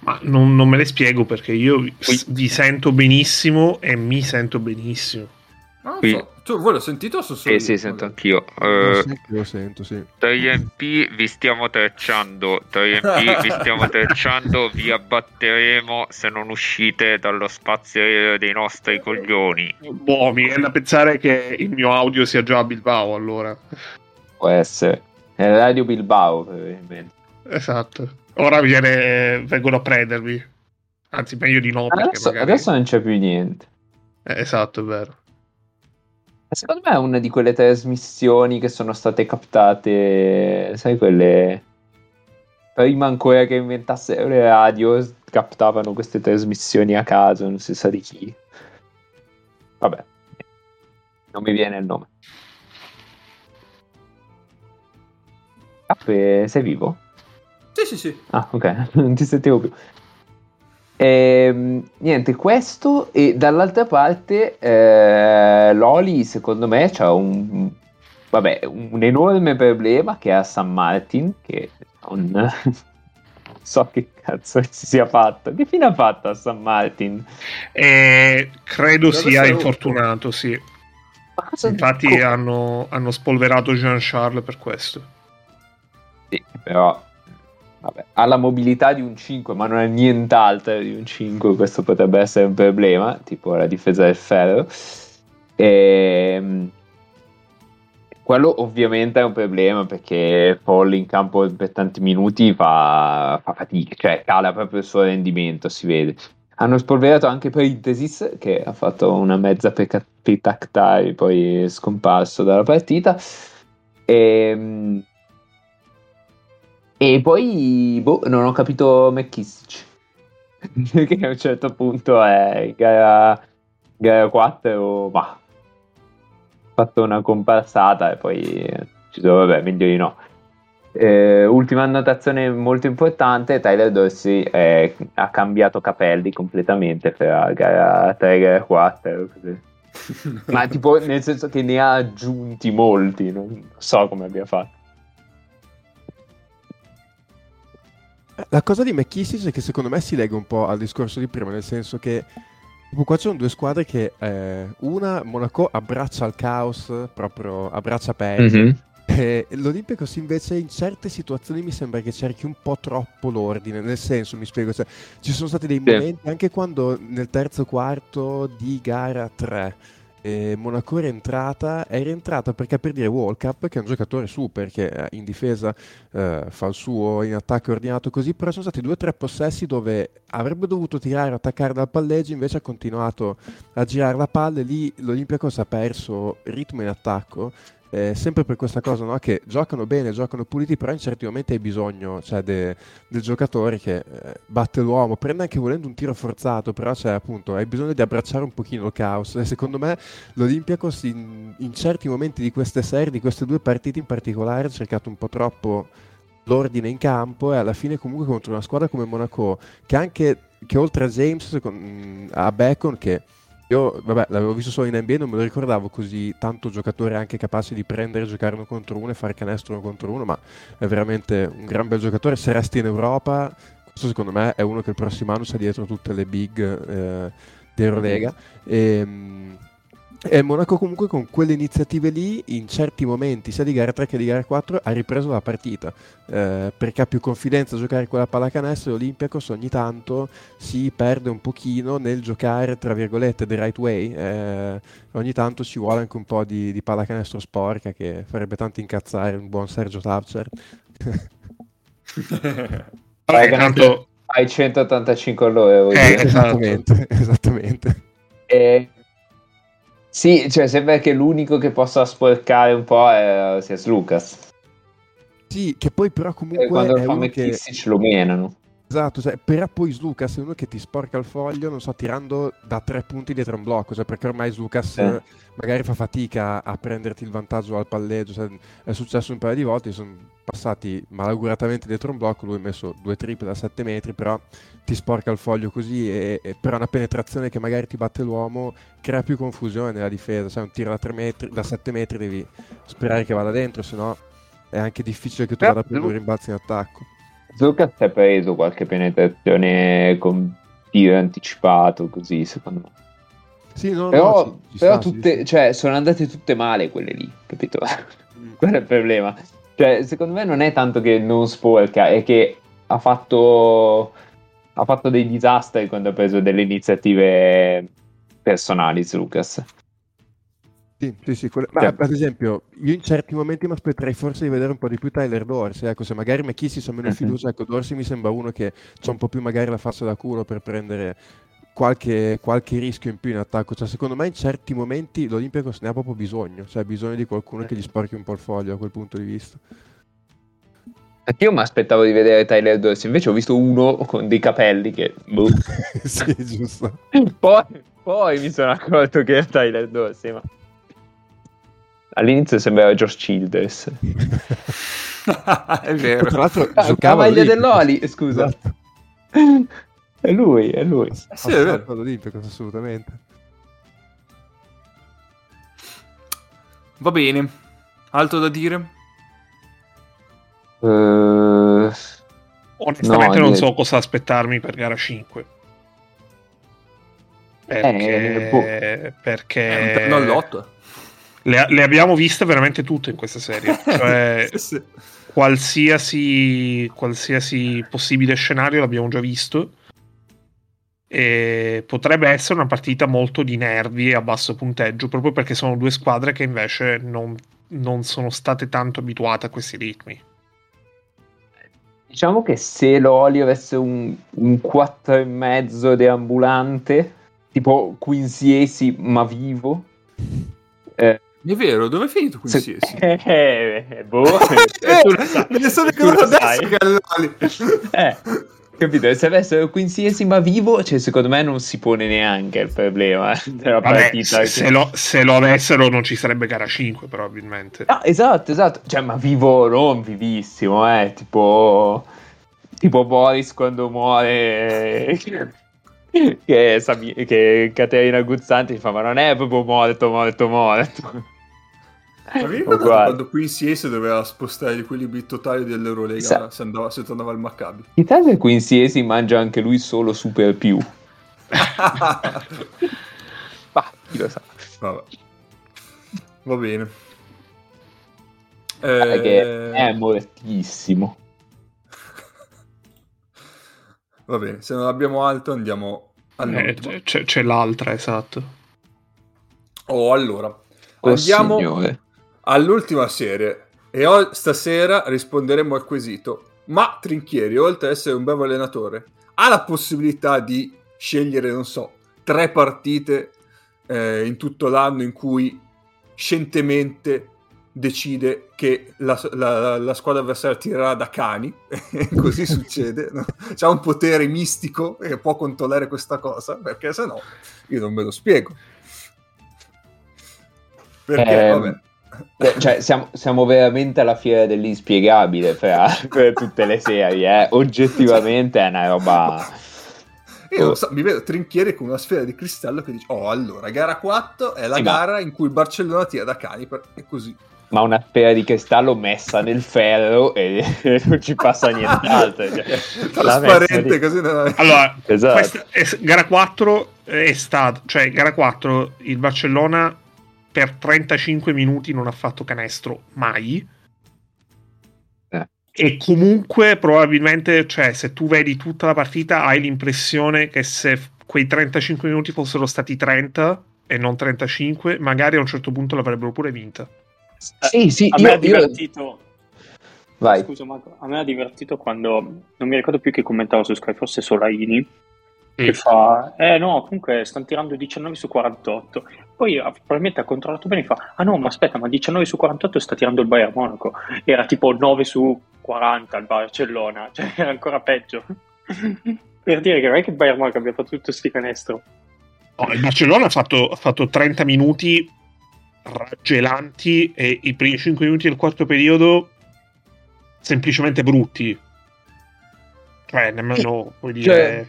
Ma non, non, me le spiego perché io vi sento benissimo e mi sento benissimo. Ah, Qui... so. Tu, voi l'ho sentito o so Sì, sì, sento anch'io. Uh, sì, lo sento, sì. 3MP vi stiamo tracciando, 3MP vi stiamo tracciando, vi abbatteremo se non uscite dallo spazio aereo dei nostri coglioni. Boh, mi viene da pensare che il mio audio sia già a Bilbao allora. Può essere. È Radio Bilbao, probabilmente. Esatto. Ora viene, vengono a prendermi. Anzi, meglio di no. Adesso, magari... adesso non c'è più niente. Eh, esatto, è vero. Secondo me è una di quelle trasmissioni che sono state captate, sai, quelle prima ancora che inventassero le radio, captavano queste trasmissioni a caso, non si sa di chi. Vabbè, non mi viene il nome. Cappe, sei vivo? Sì, sì, sì. Ah, ok, non ti sentivo più. E, ehm, niente, questo e dall'altra parte eh, Loli secondo me c'ha un, vabbè, un enorme problema che ha San Martin che non so che cazzo si sia fatto. Che fine ha fatto a San Martin? Eh, credo sia infortunato, sì. Infatti hanno, hanno spolverato Jean Charles per questo. Sì, però vabbè, ha la mobilità di un 5, ma non è nient'altro di un 5, questo potrebbe essere un problema, tipo la difesa del ferro. E, ehm, quello ovviamente è un problema perché Paul in campo per tanti minuti fa, fa fatica, cioè cala proprio il suo rendimento, si vede. Hanno spolverato anche Parenthesis che ha fatto una mezza petactari, poi è scomparso dalla partita. E, ehm, e poi, boh, non ho capito McKissick. che a un certo punto è gara, gara 4, ma ha fatto una comparsata e poi ci sono, vabbè, meglio di no. Eh, ultima annotazione molto importante, Tyler Dorsey eh, ha cambiato capelli completamente per gara 3 gara 4. Così. Ma tipo nel senso che ne ha aggiunti molti, non so come abbia fatto. La cosa di McKissick è che secondo me si lega un po' al discorso di prima, nel senso che qua ci sono due squadre che eh, una, Monaco, abbraccia il caos, proprio abbraccia Paris. Mm-hmm. E L'Olympiacos invece in certe situazioni mi sembra che cerchi un po' troppo l'ordine, nel senso, mi spiego, cioè, ci sono stati dei momenti, anche quando nel terzo quarto di gara 3 e Monaco è rientrata, è rientrata perché per dire Walkup, che è un giocatore super, che eh, in difesa eh, fa il suo, in attacco ordinato così, però sono stati due o tre possessi dove avrebbe dovuto tirare, attaccare dal palleggio, invece ha continuato a girare la palla lì l'Olympiacos ha perso ritmo in attacco eh, sempre per questa cosa no? che giocano bene, giocano puliti, però in certi momenti hai bisogno cioè, de, del giocatore che eh, batte l'uomo, prende anche volendo un tiro forzato, però cioè, appunto, hai bisogno di abbracciare un pochino il caos. E secondo me l'Olympiacos in, in certi momenti di queste serie, di queste due partite in particolare, ha cercato un po' troppo l'ordine in campo e alla fine comunque contro una squadra come Monaco che anche che oltre a James a Bacon che io, vabbè, l'avevo visto solo in NBA, non me lo ricordavo così tanto giocatore anche capace di prendere, giocare uno contro uno e fare canestro uno contro uno, ma è veramente un gran bel giocatore. Se resti in Europa, questo secondo me è uno che il prossimo anno sta dietro tutte le big eh, di Eurolega. E, e Monaco comunque con quelle iniziative lì, in certi momenti, sia di gara 3 che di gara 4, ha ripreso la partita, eh, perché ha più confidenza a giocare con la pallacanestro e l'Olympiacos ogni tanto si perde un pochino nel giocare, tra virgolette, the right way, eh, ogni tanto ci vuole anche un po' di, di pallacanestro sporca che farebbe tanto incazzare un buon Sergio Tapcer. Vabbè, tanto... Hai 185 all'ora. Eh, esattamente, esattamente. E sì, cioè sembra che l'unico che possa sporcare un po' è sia Lucas. Sì, che poi però comunque... E quando fa McKissic che... lo menano. Esatto, cioè, però poi Slucas è uno che ti sporca il foglio, non so, tirando da tre punti dietro un blocco, cioè, perché ormai Slucas eh. magari fa fatica a prenderti il vantaggio al palleggio, cioè, è successo un paio di volte, sono passati malauguratamente dietro un blocco, lui ha messo due triple da 7 metri, però ti sporca il foglio così, e, e però una penetrazione che magari ti batte l'uomo crea più confusione nella difesa, cioè un tiro da, 3 metri, da 7 metri devi sperare che vada dentro, se no è anche difficile che tu vada più due rimbalzi in attacco. Zucca si è preso qualche penetrazione con tiro anticipato, così secondo me. Sì, no, però, no, ci, ci però sta, tutte, sì. Cioè, sono andate tutte male quelle lì, capito? Mm. Quello è il problema. Cioè, secondo me non è tanto che non sporca, è che ha fatto, ha fatto dei disastri quando ha preso delle iniziative personali, Lucas. Sì, sì, sì. Quelle... Ma, ad esempio, io in certi momenti mi aspetterei forse di vedere un po' di più Tyler Dorsey. Ecco, se magari McKissick ha meno fiducia, ecco, Dorsey mi sembra uno che ha un po' più magari la faccia da culo per prendere qualche, qualche rischio in più in attacco. Cioè, secondo me in certi momenti l'Olympiacos ne ha proprio bisogno. Cioè, ha bisogno di qualcuno che gli sporchi un po' il foglio da quel punto di vista. Io mi aspettavo di vedere Tyler Dorsey, invece ho visto uno con dei capelli che... Boh. sì, giusto. Poi, poi mi sono accorto che era Tyler Dorsey, ma... All'inizio sembrava George Childers. è vero. Tra l'altro, ah, Cavaglia dell'Oli, scusa. Esatto. È lui, è lui. Eh sì, è vero. Olimpico, assolutamente. Va bene. Altro da dire? Uh, Onestamente no, non so cosa aspettarmi per gara 5. Perché... Eh, boh. perché... Non l'otto le, le, abbiamo viste veramente tutte in questa serie. Cioè, sì, sì. Qualsiasi, qualsiasi possibile scenario l'abbiamo già visto. E potrebbe essere una partita molto di nervi e a basso punteggio, proprio perché sono due squadre che invece non, non sono state tanto abituate a questi ritmi. Diciamo che se l'Oli avesse un, un 4,5 deambulante, tipo Quincy ma vivo, eh, è vero, dove è finito qualsiasi? Se... Eh, eh, eh, boh, eh, me ne sono ricordato adesso Galloli. Eh, capito? Se avessero qualsiasi ma vivo, cioè, secondo me non si pone neanche il problema della Vabbè, partita. Se, se, lo, se, lo, avessero non ci sarebbe gara 5 probabilmente. Ah, esatto, esatto. Cioè, ma vivo non vivissimo, eh, tipo... Tipo Boris quando muore che, che Caterina Guzzanti fa ma non è proprio morto morto morto ma vi ricordate quando Quincy Ace doveva spostare gli equilibri totali dell'Eurolega Sa- se, andava, se tornava al Maccabi chissà che Quincy Ace mangia anche lui solo super più ah, chi lo sa Vabbè. va bene eh... è moltissimo Va bene, se non abbiamo altro andiamo all'ultimo. Eh, c'è, c'è l'altra, esatto. Oh, allora, Oh, andiamo signore. All'ultima serie e o- stasera risponderemo al quesito. Ma Trinchieri, oltre ad essere un bravo allenatore, ha la possibilità di scegliere, non so, tre partite eh, in tutto l'anno in cui scientemente decide che la, la- la squadra avversaria tirerà da cani, e così succede, no? c'ha un potere mistico che può controllare questa cosa, perché se no io non me lo spiego. Perché, Ehm, vabbè, Eh, Cioè, siamo, siamo veramente alla fiera dell'inspiegabile per, per tutte le serie, eh. oggettivamente è una roba... Io non so, mi vedo Trinchieri con una sfera di cristallo che dice: Oh, allora, gara 4 è la Sì, ma- gara in cui il Barcellona tira da cani. per- È così. Ma una sfera di cristallo messa nel ferro e, non ci passa nient'altro. cioè. Trasparente, lì. così. non- Allora, Esatto. questa è- gara 4 è stato, cioè gara 4 il Barcellona per 35 minuti non ha fatto canestro mai. Eh. E comunque probabilmente, cioè, se tu vedi tutta la partita hai l'impressione che se quei 35 minuti fossero stati 30 e non 35, magari a un certo punto l'avrebbero pure vinta. Sì, sì, a io- me ha io- divertito. Vai. Scusa, Marco, a me ha divertito quando non mi ricordo più chi commentava su Sky, forse Solaini, che fa: Eh no, comunque stanno tirando 19 su 48. Poi ah, probabilmente ha controllato bene e fa: Ah no, ma aspetta, ma 19 su 48 sta tirando il Bayern Monaco. Era tipo 9 su 40 il Barcellona, cioè era ancora peggio. per dire che non è che il Bayern Monaco abbia fatto tutto sti canestro. No, il Barcellona ha fatto, ha fatto 30 minuti raggelanti e i primi 5 minuti del quarto periodo semplicemente brutti. Cioè, nemmeno puoi dire... Cioè,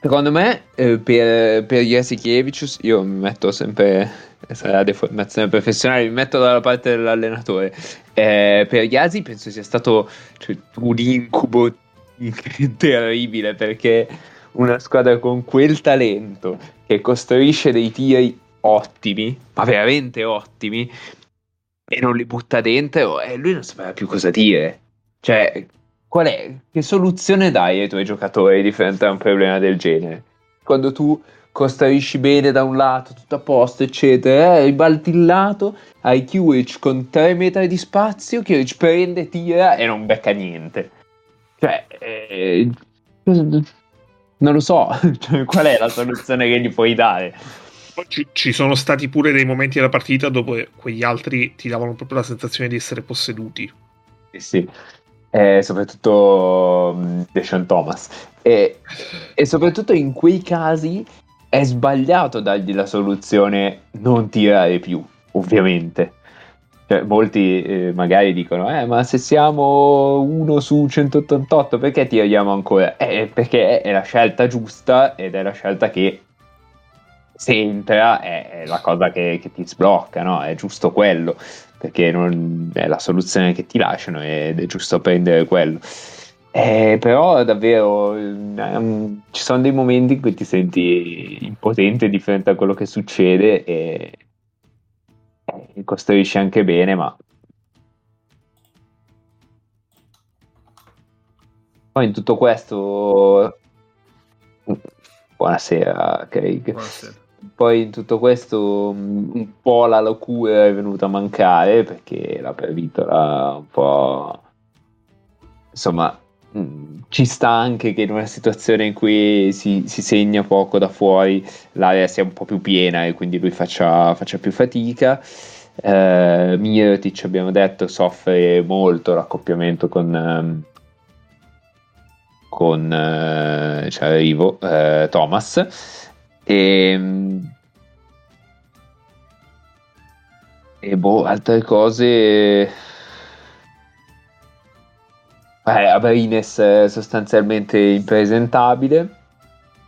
Secondo me, eh, per, per Jasikevičius, io mi metto sempre, sarà deformazione professionale, mi metto dalla parte dell'allenatore. Eh, per Yasi penso sia stato cioè, un incubo terribile perché una squadra con quel talento che costruisce dei tiri ottimi, ma veramente ottimi, e non li butta dentro, e lui non sapeva più cosa dire. Cioè, qual è? Che soluzione dai ai tuoi giocatori di fronte a un problema del genere? Quando tu costruisci bene da un lato, tutto a posto, eccetera, eh, ribalti il lato, hai Kiewicz con 3 metri di spazio, Kiewicz prende, tira e non becca niente. Cioè, eh, non lo so, cioè, qual è la soluzione che gli puoi dare? Ci, ci sono stati pure dei momenti della partita dove quegli altri ti davano proprio la sensazione di essere posseduti. Sì, sì. Eh, soprattutto mm, Deshaun Thomas. E, e soprattutto in quei casi è sbagliato dargli la soluzione non tirare più, ovviamente. Cioè, molti eh, magari dicono, eh, ma se siamo 1 su 188, perché tiriamo ancora? Eh, perché è la scelta giusta ed è la scelta che se entra è la cosa che, che ti sblocca, no? È giusto quello perché non è la soluzione che ti lasciano ed è giusto prendere quello. Eh, però davvero ehm, ci sono dei momenti in cui ti senti impotente di fronte a quello che succede e, e costruisci anche bene, ma poi in tutto questo buonasera Craig Buonasera. Poi in tutto questo mh, un po' la locura è venuta a mancare perché la Pervitola un po' insomma mh, ci sta anche che in una situazione in cui si, si segna poco da fuori l'area sia un po' più piena e quindi lui faccia, faccia più fatica. Eh, Mirotic abbiamo detto soffre molto l'accoppiamento con ehm, con eh, cioè arrivo eh, Thomas e, e boh, altre cose. Eh, Abrines è sostanzialmente impresentabile.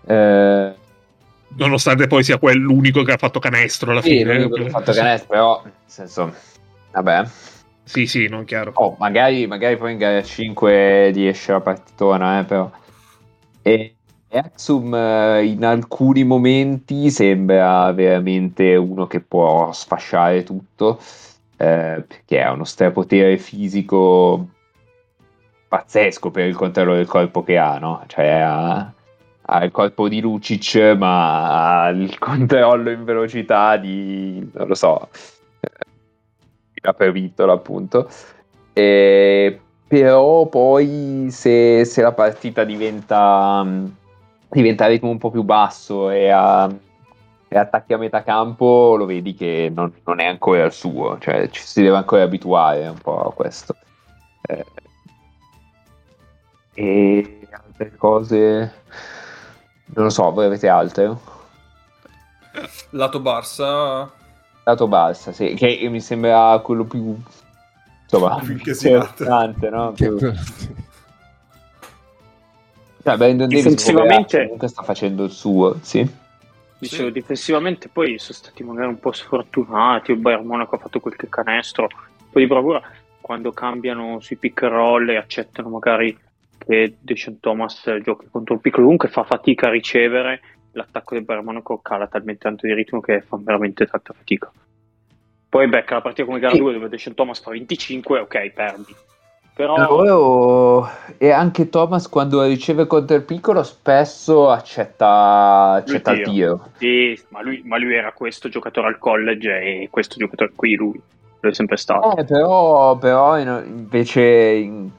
Eh, Nonostante poi sia quell'unico che ha fatto canestro alla sì, fine. l'unico che ha fatto canestro, però, nel senso, vabbè. Sì, sì, non chiaro. Oh, magari, magari poi in gara 5 riesce la partitona, eh, però. E Axum eh, in alcuni momenti sembra veramente uno che può sfasciare tutto, eh, perché ha uno strapotere fisico pazzesco per il controllo del corpo che ha, no? Cioè ha, ha il corpo di Lucic, ma ha il controllo in velocità di, non lo so, di Apervitola appunto. E, però poi se, se, la partita diventa, diventa a ritmo un po' più basso e, a, e attacchi a metà campo, lo vedi che non, non, è ancora il suo, cioè ci si deve ancora abituare un po' a questo. Eh, e altre cose non lo so, voi avete altre? Lato Barça. Lato Barça, sì, che mi sembra quello più insomma, più importante, no? Più... Cioè, Brandon difensivamente comunque sta facendo il suo, sì. Dicevo, sì. difensivamente poi sono stati magari un po' sfortunati, il Bayern Monaco ha fatto qualche canestro, un po' di bravura quando cambiano sui pick and roll e accettano magari che Deshaun Thomas giochi contro un piccolo comunque fa fatica a ricevere l'attacco del Bayern Monaco cala talmente tanto di ritmo che fa veramente tanta fatica poi becca la partita come gara 2 dove Deshaun Thomas fa 25 ok perdi però e anche Thomas quando riceve contro il piccolo spesso accetta, accetta il tiro. sì, ma, lui, ma lui era questo giocatore al college e questo giocatore qui lui lo è sempre stato. Eh, però, però invece in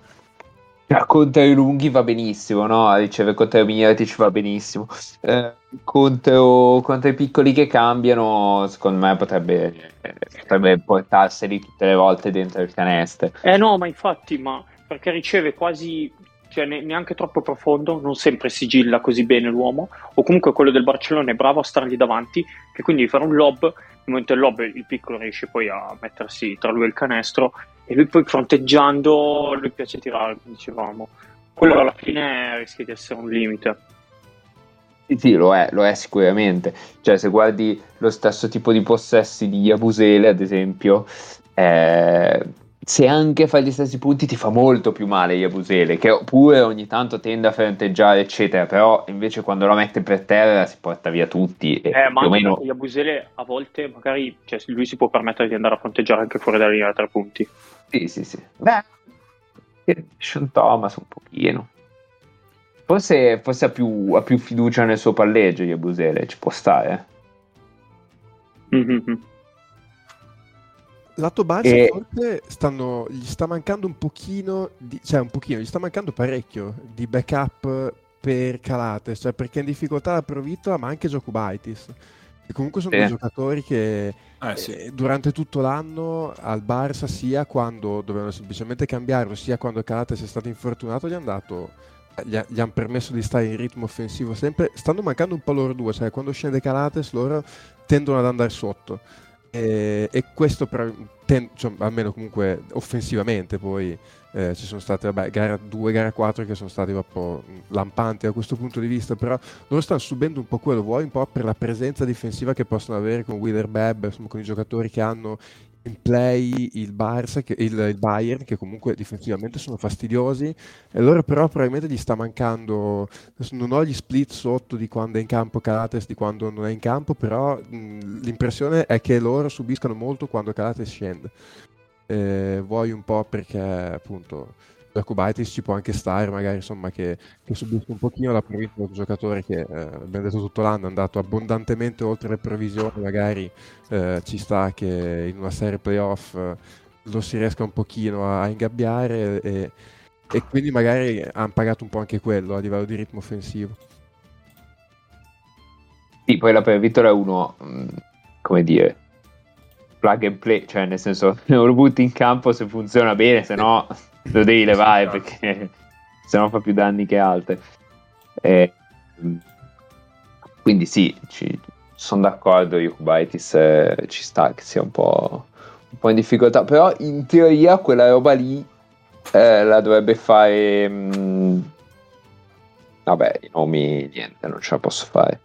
a contro i lunghi va benissimo, no? Riceve contro i Miretic va benissimo. Eh, contro, contro, piccoli che cambiano, secondo me potrebbe, potrebbe portarseli tutte le volte dentro il canestro. Eh no, ma infatti, ma perché riceve quasi cioè neanche troppo profondo, non sempre sigilla così bene l'uomo, o comunque quello del Barcellona è bravo a stargli davanti, che quindi fare un lob, nel momento del lob il piccolo riesce poi a mettersi tra lui e il canestro e lui poi fronteggiando lui piace tirare, dicevamo. Quello alla fine rischia di essere un limite. Sì, sì, lo è, lo è sicuramente. Cioè, se guardi lo stesso tipo di possessi di Yabusele, ad esempio, eh, se anche fa gli stessi punti ti fa molto più male Yabusele, che pure ogni tanto tende a fronteggiare, eccetera, però invece quando lo mette per terra si porta via tutti. E eh, ma anche meno... Yabusele a volte magari cioè, lui si può permettere di andare a fronteggiare anche fuori dalla linea da tre punti. Sì, sì, sì. Beh, Sean Thomas un pochino. Forse, forse ha, più, ha, più, fiducia nel suo palleggio Yabusele, ci può stare. Mm-hmm. Lato Barça e... forse stanno, gli sta mancando un pochino, di, cioè un pochino, gli sta mancando parecchio di backup per Calates, cioè perché è in difficoltà la Provitola ma anche Jokubaitis. E comunque sono eh. due giocatori che eh, sì. eh, durante tutto l'anno al Barça, sia quando dovevano semplicemente cambiarlo, sia quando Calates è stato infortunato, gli dato gli, ha, gli hanno permesso di stare in ritmo offensivo sempre. Stanno mancando un po' loro due, cioè quando scende Calates loro tendono ad andare sotto. E, e questo per, ten, cioè, almeno comunque offensivamente poi eh, ci sono state vabbè, gara 2 gara 4 che sono stati proprio lampanti da questo punto di vista però loro stanno subendo un po' quello vuoi un po' per la presenza difensiva che possono avere con Wheeler Bebb insomma con i giocatori che hanno in play il, Barça, che, il, il, Bayern, che comunque difensivamente sono fastidiosi, e loro però probabilmente gli sta mancando, non ho gli split sotto di quando è in campo Calates, di quando non è in campo, però mh, l'impressione è che loro subiscano molto quando Calates scende. Eh, vuoi un po' perché appunto Jakubaitis ci può anche stare, magari insomma che, che subisce un pochino la provincia di un giocatore che eh, abbiamo detto tutto l'anno è andato abbondantemente oltre le previsioni, magari eh, ci sta che in una serie playoff eh, lo si riesca un pochino a, a ingabbiare e, e, quindi magari hanno pagato un po' anche quello a livello di ritmo offensivo. Sì, poi la Vittoria è uno, mm, come dire, plug and play, cioè nel senso lo butti in campo se funziona bene, se no lo devi levare esatto. perché se no fa più danni che altre. E, quindi sì, ci, sono d'accordo, Yukubaitis eh, ci sta che sia un po', un po', in difficoltà, però in teoria quella roba lì eh, la dovrebbe fare... Mh, mm, vabbè, i nomi niente, non ce la posso fare.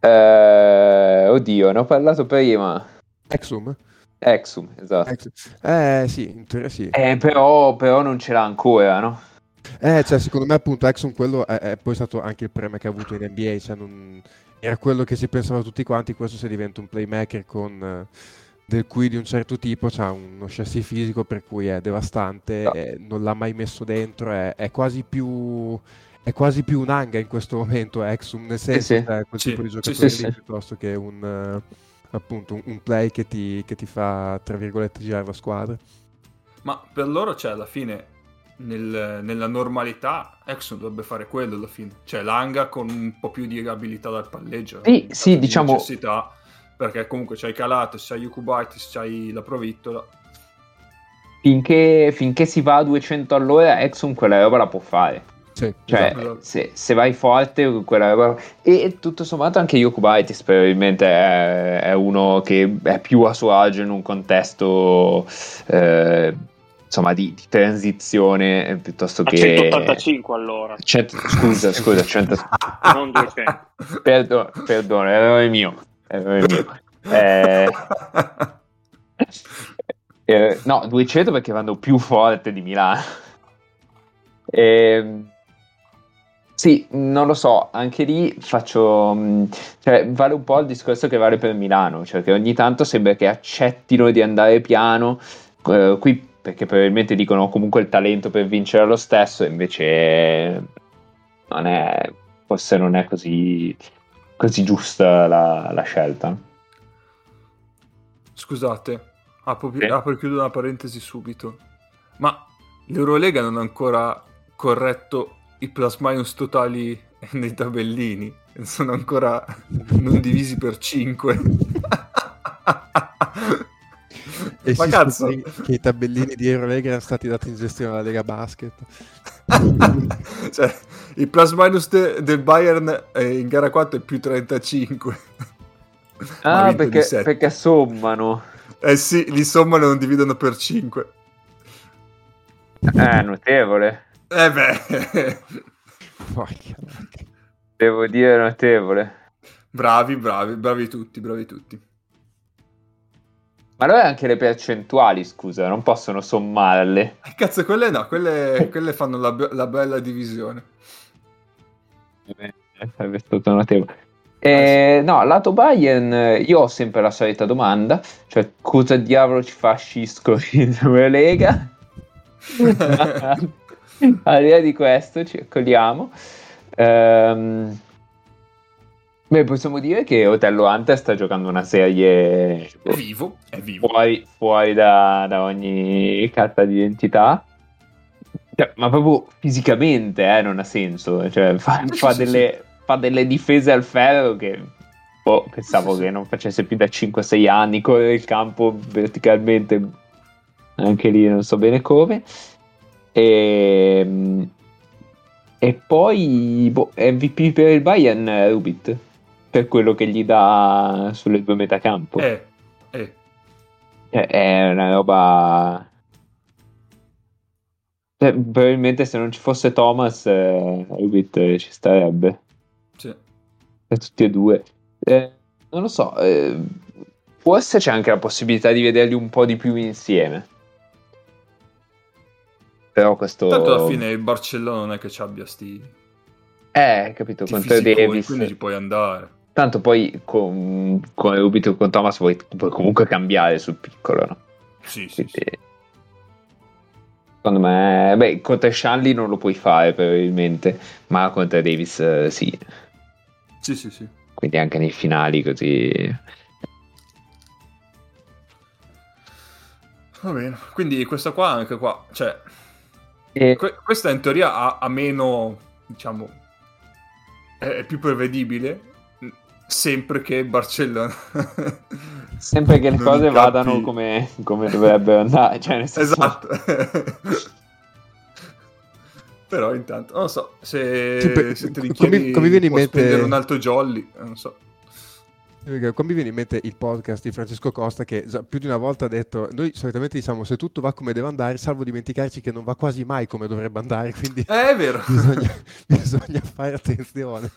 Eh, oddio, ne ho parlato prima. Exum? Exum, esatto. Exum. Eh sì, in teoria sì. Eh, però, però non ce l'ha ancora, no? Eh, cioè, secondo me appunto Exum quello è, è, poi stato anche il premio che ha avuto in NBA, cioè non... era quello che si pensava tutti quanti, questo se diventa un playmaker con... Uh, del cui di un certo tipo ha uno chassis fisico per cui è devastante, no. non l'ha mai messo dentro, è, è quasi più è quasi più un hanga in questo momento Exum, nel senso sì. che è quel Sì, tipo di sì, giocatore sì, lì sì. piuttosto che un, eh, appunto, un, un play che ti, che ti fa, tra virgolette, girare la squadra. Ma per loro, cioè, alla fine, nel- nella normalità, Exxon dovrebbe fare quello alla fine. Cioè, l'anga con un po' più di abilità dal palleggio. Sì, caso sì, di diciamo- necessità, perché comunque c'hai Calates, c'hai Yukubaitis, c'hai la Provittola. Finché, finché si va a 200 all'ora, Exxon quella roba la può fare. Sì, Cioè, Esatto. se, se vai forte, quella. E tutto sommato anche Yokubaitis probabilmente è, è uno che è più a suo agio in un contesto... eh, insomma, di, di transizione eh, piuttosto A che... 185 allora, Cento- scusa, scusa, 100... non 200. Perdono, perdono, errore mio. Errore mio. Eh, eh, no, 200 perché vanno più forte di Milano. Ehm, sì, non lo so, anche lì faccio... mh, Cioè, vale un po' il discorso che vale per Milano, cioè che ogni tanto sembra che accettino di andare piano, eh, qui perché probabilmente dicono comunque il talento per vincere lo stesso, invece non è, forse non è così, così giusta la, la scelta. Scusate, apro, Sì. apro e chiudo una parentesi subito. Ma l'Eurolega non ha ancora corretto i plus minus totali nei tabellini. Sono ancora non divisi per 5. E Ma si cazzo, che i tabellini di Eurolega erano stati dati in gestione alla Lega Basket. cioè, il plus minus de- del Bayern eh, in gara 4 è più 35. Ma ha Ah, perché, perché sommano. Eh sì, li sommano e non dividono per 5. Eh, notevole. Eh beh, Porca. Devo dire notevole. bravi, bravi, bravi tutti, bravi tutti. Ma allora anche le percentuali, scusa, non possono sommarle. Eh, Cazzo, quelle no, quelle, quelle fanno la, be- la bella divisione. Eh, Sarebbe stato notevole. Eh, no, lato Bayern, io ho sempre la solita domanda, cioè cosa diavolo ci fa Scisco in Lega? Al di là di questo, ci accogliamo. Ehm, beh, possiamo dire che Otello Hunter sta giocando una serie È vivo, è vivo. fuori, fuori da, da ogni carta di identità. Cioè, ma proprio fisicamente eh, non ha senso. Cioè, fa, fa delle, fa delle difese al ferro che boh, pensavo che non facesse più da 5-6 anni. Correre il campo verticalmente, anche lì non so bene come. E, e poi boh, MVP per il Bayern eh, Rubit per quello che gli dà sulle due metacampo. Eh, eh. Cioè, è una roba. Cioè, probabilmente se non ci fosse Thomas, eh, Rubit eh, ci starebbe. Sì. Per tutti e due. Eh, non lo so. eh, forse c'è anche la possibilità di vederli un po' di più insieme. Però questo. Tanto alla fine il Barcellona non è che ci abbia sti, Eh, capito, sti contro fisiconi, Davis. quindi ci puoi andare. Tanto poi con, con Rubit o con Thomas puoi, puoi comunque cambiare sul piccolo, no? Sì, sì, sì. Quindi, Secondo me, beh, contro Shanley non lo puoi fare probabilmente, ma contro Davis eh, sì. Sì, sì, sì. Quindi anche nei finali così. Va bene. Quindi questa qua, anche qua, cioè, E- que- questa in teoria ha, ha meno, diciamo, è, è più prevedibile, mh, sempre che Barcellona. sempre che le non cose incappi- vadano come, come dovrebbero andare. Cioè, nel senso- Esatto. Però intanto, non so, se, Sì, per- se come- Trinchieri come viene in mente- spendere un altro jolly, non so. Qua mi viene in mente il podcast di Francesco Costa che più di una volta ha detto noi solitamente diciamo se tutto va come deve andare salvo dimenticarci che non va quasi mai come dovrebbe andare quindi Eh, è vero. bisogna, bisogna fare attenzione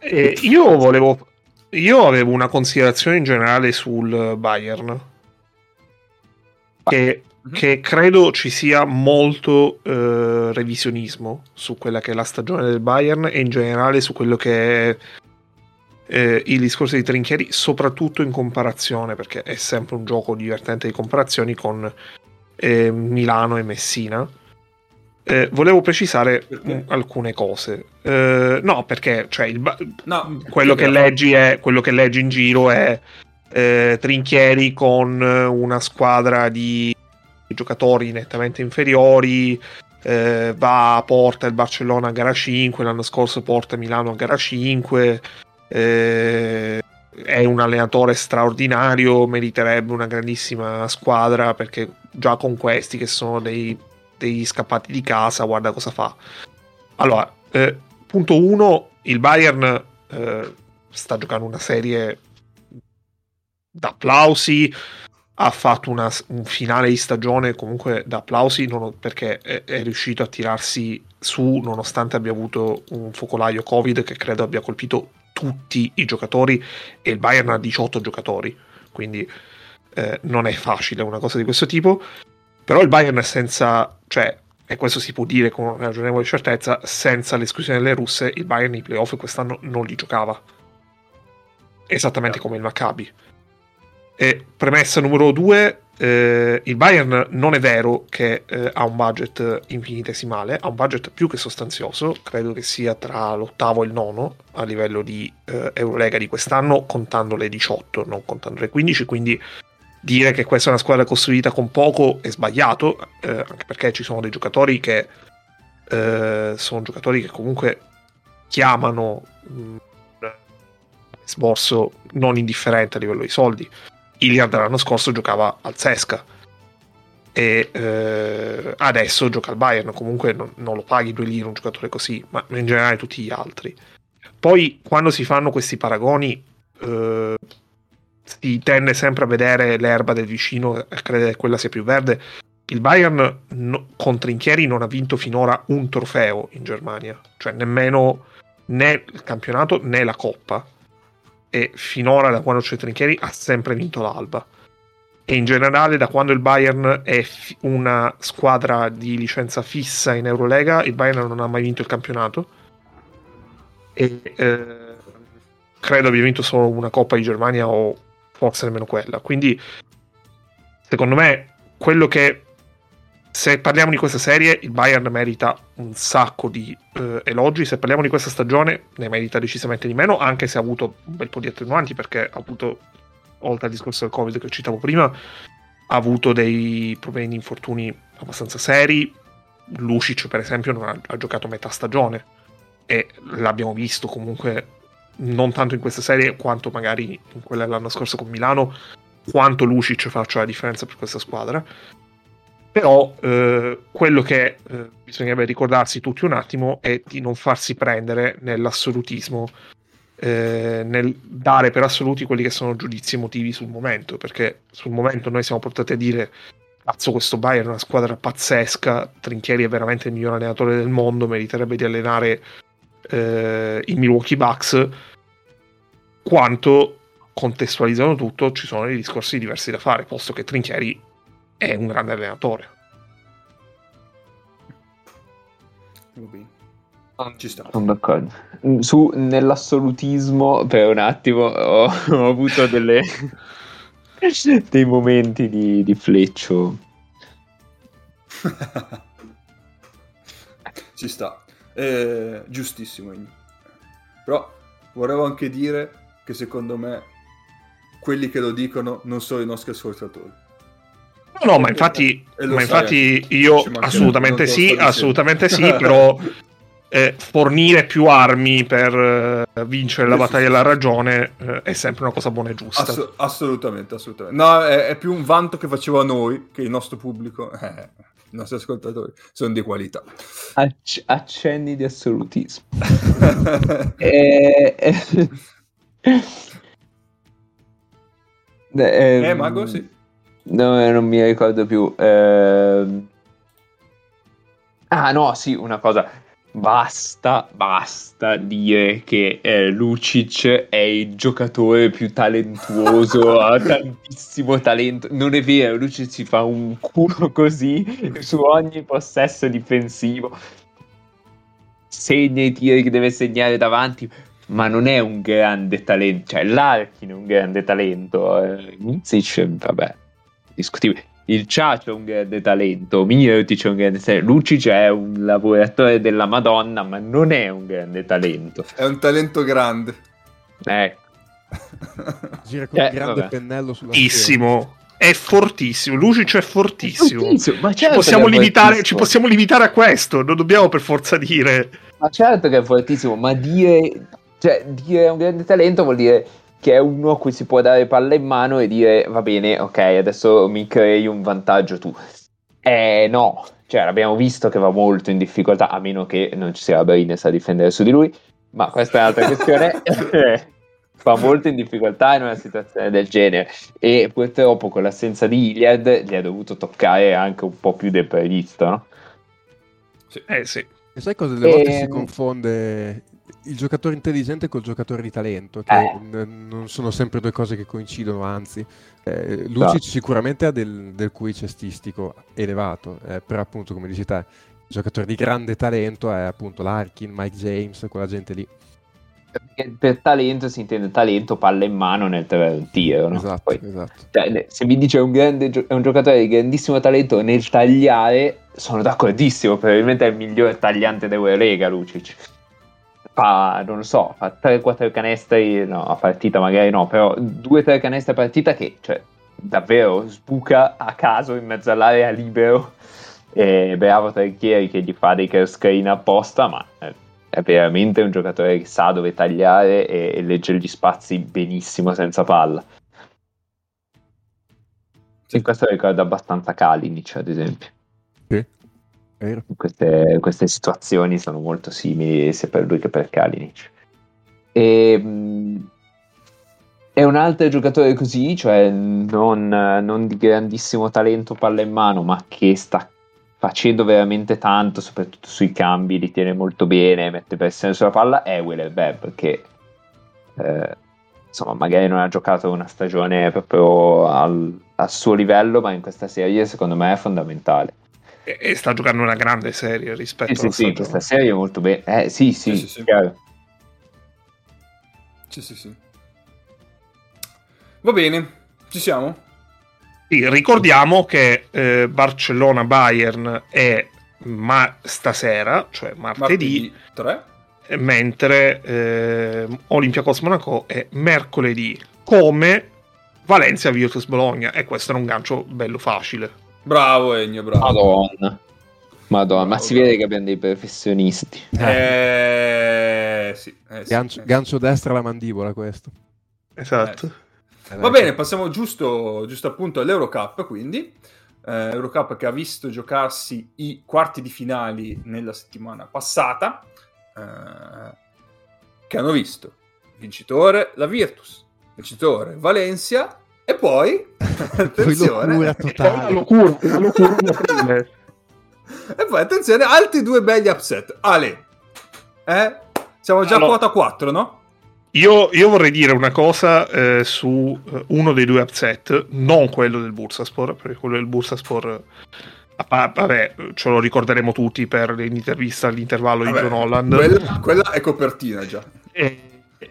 Eh, io volevo. Io avevo una considerazione in generale sul Bayern. Che, che credo ci sia molto eh, revisionismo su quella che è la stagione del Bayern e in generale su quello che è eh, il discorso di Trinchieri, soprattutto in comparazione, perché è sempre un gioco divertente di comparazioni con eh, Milano e Messina. eh, volevo precisare mh, alcune cose. Eh, no, perché cioè, ba- No, quello, che leggi è, quello che leggi in giro è eh, Trinchieri con una squadra di giocatori nettamente inferiori. eh, va a porta il Barcellona a gara 5, l'anno scorso porta Milano a gara 5. Eh, è un allenatore straordinario, meriterebbe una grandissima squadra perché già con questi che sono dei, dei scappati di casa, guarda cosa fa. Allora, eh, punto 1, il Bayern eh, sta giocando una serie d'applausi, ha fatto una- un finale di stagione comunque da applausi non- perché è, è riuscito a tirarsi su nonostante abbia avuto un focolaio Covid che credo abbia colpito tutti i giocatori e il Bayern ha 18 giocatori, quindi eh, non è facile una cosa di questo tipo. Però il Bayern è senza, cioè, e questo si può dire con ragionevole certezza, senza l'esclusione delle russe, il Bayern nei playoff quest'anno non li giocava. Esattamente come il Maccabi. E premessa numero due, eh, il Bayern non è vero che eh, ha un budget infinitesimale, ha un budget più che sostanzioso, credo che sia tra l'ottavo e il nono a livello di eh, Eurolega di quest'anno, contando le 18, non contando le 15, quindi dire che questa è una squadra costruita con poco è sbagliato, eh, anche perché ci sono dei giocatori che eh, sono giocatori che comunque chiamano mh, un sborso non indifferente a livello di soldi. Iliad l'anno scorso giocava al Sesca e eh, adesso gioca al Bayern, comunque non, non lo paghi due lire un giocatore così, ma in generale tutti gli altri. Poi quando si fanno questi paragoni eh, si tende sempre a vedere l'erba del vicino e credere che quella sia più verde. Il Bayern no- con Trinchieri non ha vinto finora un trofeo in Germania, cioè nemmeno né il campionato né la coppa. E finora, da quando c'è Trinchieri, ha sempre vinto l'Alba. E in generale, da quando il Bayern è fi- una squadra di licenza fissa in Eurolega, il Bayern non ha mai vinto il campionato. E eh, credo abbia vinto solo una Coppa di Germania o forse nemmeno quella. Quindi, secondo me, quello che se parliamo di questa serie, il Bayern merita un sacco di eh, elogi. Se parliamo di questa stagione, ne merita decisamente di meno, anche se ha avuto un bel po' di attenuanti, perché ha avuto, oltre al discorso del Covid che citavo prima, ha avuto dei problemi di infortuni abbastanza seri. Lucic, per esempio, non ha, ha giocato metà stagione e l'abbiamo visto comunque non tanto in questa serie quanto magari in quella dell'anno scorso con Milano quanto Lucic faccia la differenza per questa squadra però eh, quello che eh, bisognerebbe ricordarsi tutti un attimo è di non farsi prendere nell'assolutismo eh, nel dare per assoluti quelli che sono giudizi emotivi sul momento perché sul momento noi siamo portati a dire cazzo questo Bayern è una squadra pazzesca Trinchieri è veramente il miglior allenatore del mondo meriterebbe di allenare eh, i Milwaukee Bucks. Quanto contestualizzando tutto ci sono dei discorsi diversi da fare posto che Trinchieri è un grande allenatore Va bene. Ci sta. Sono d'accordo. Su, nell'assolutismo, per un attimo, ho, ho avuto delle, dei momenti di, di fleccio. Ci sta. Eh, giustissimo. Però volevo anche dire che secondo me quelli che lo dicono non sono i nostri ascoltatori. No, no, ma infatti, ma infatti anche. io assolutamente sì, assolutamente sì, però eh, fornire più armi per eh, vincere la battaglia della ragione eh, è sempre una cosa buona e giusta. Ass- assolutamente, assolutamente. No, è, è più un vanto che faceva a noi che il nostro pubblico, eh, i nostri ascoltatori, sono di qualità. Acc- accenni di assolutismo. Eh, eh, eh, Mago, sì. No, eh, non mi ricordo più. Ehm. Ah, no, sì, una cosa. Basta, basta dire che eh, Lucic è il giocatore più talentuoso, ha tantissimo talento. Non è vero, Lucic si fa un culo così su ogni possesso difensivo. Segna i tiri che deve segnare davanti, ma non è un grande talento. Cioè, Larkin è un grande talento. Eh, Mizic, vabbè, discutibile. il Ciacio è un grande talento, Mirotic è un grande talento, Lucic è un lavoratore della Madonna, ma non è un grande talento. È un talento grande. Ecco. Gira con Eh, un grande vabbè. pennello sulla. Fortissimo. È fortissimo. Lucic è fortissimo. Fortissimo, ma Ci certo possiamo, che è limitare, ci possiamo limitare a questo, non dobbiamo per forza dire. Ma certo che è fortissimo, ma dire, cioè, dire è un grande talento vuol dire che è uno a cui si può dare palla in mano e dire va bene, ok, adesso mi crei un vantaggio tu. Eh no, cioè abbiamo visto che va molto in difficoltà, a meno che non ci sia Brines a difendere su di lui, ma questa è un'altra questione. Fa molto in difficoltà in una situazione del genere e purtroppo con l'assenza di Iliad gli ha dovuto toccare anche un po' più del previsto, no? Eh sì. E sai cosa? Delle volte si Ehm. confonde il giocatore intelligente col giocatore di talento, che Eh. n- non sono sempre due cose che coincidono, anzi. Eh, Lucic sicuramente ha del, del QI cestistico elevato, eh, però appunto come dici te, il giocatore di grande talento è appunto Larkin, Mike James, quella gente lì. Perché per talento si intende talento, palla in mano nel tiro, no? Esatto, Poi, esatto. cioè, se mi dice è un, grande è un giocatore di grandissimo talento nel tagliare, sono d'accordissimo, probabilmente è il miglior tagliante dell'Eurolega Lucic. Fa, non lo so, fa 3-4 canestri, no, a partita magari no, però 2-3 canestri a partita che, cioè, davvero sbuca a caso in mezzo all'area libero. E bravo Trecchieri che gli fa dei curl screen apposta, ma eh, è veramente un giocatore che sa dove tagliare e, e legge gli spazi benissimo senza palla. E questo ricorda abbastanza Kalinic, ad esempio. Sì. Queste, queste situazioni sono molto simili sia per lui che per Kalinic. E, mh, è un altro giocatore così, cioè non, non di grandissimo talento palla in mano, ma che sta facendo veramente tanto, soprattutto sui cambi, li tiene molto bene, mette pressione sulla palla, è Wheeler Webb, che eh, insomma magari non ha giocato una stagione proprio al, al suo livello, ma in questa serie secondo me è fondamentale. E, e sta giocando una grande serie rispetto Eh sì, sì, questa serie è molto bene. Eh sì, sì, Sì, sì, sì. chiaro. Sì, sì, sì. Va bene, ci siamo? Sì, ricordiamo che eh, Barcellona-Bayern è ma stasera, cioè martedì, Martedì 3. mentre eh, Olympiacos Monaco è mercoledì, come Valencia Virtus Bologna. E questo era un gancio bello facile. Bravo Ennio, bravo. Madonna. Madonna, ma si bravo. vede che abbiamo dei professionisti. Eh, sì, eh, sì, Gancio, eh, gancio destra alla mandibola questo. Esatto. sì. Va bene, passiamo giusto, giusto appunto all'Eurocup, quindi. Eh, Eurocup che ha visto giocarsi i quarti di finali nella settimana passata, eh, che hanno visto vincitore la Virtus, vincitore Valencia e poi, attenzione, locura totale. locura, la locura di e poi attenzione, altri due belli upset. Ale, eh? Siamo già a Allora- quota 4, no? Io, io vorrei dire una cosa eh, su eh, uno dei due upset, non quello del Bursaspor, perché quello del Bursaspor, a vabbè, ce lo ricorderemo tutti per l'intervista all'intervallo di Vabbè, John Holland. Quella, quella è copertina già. Eh,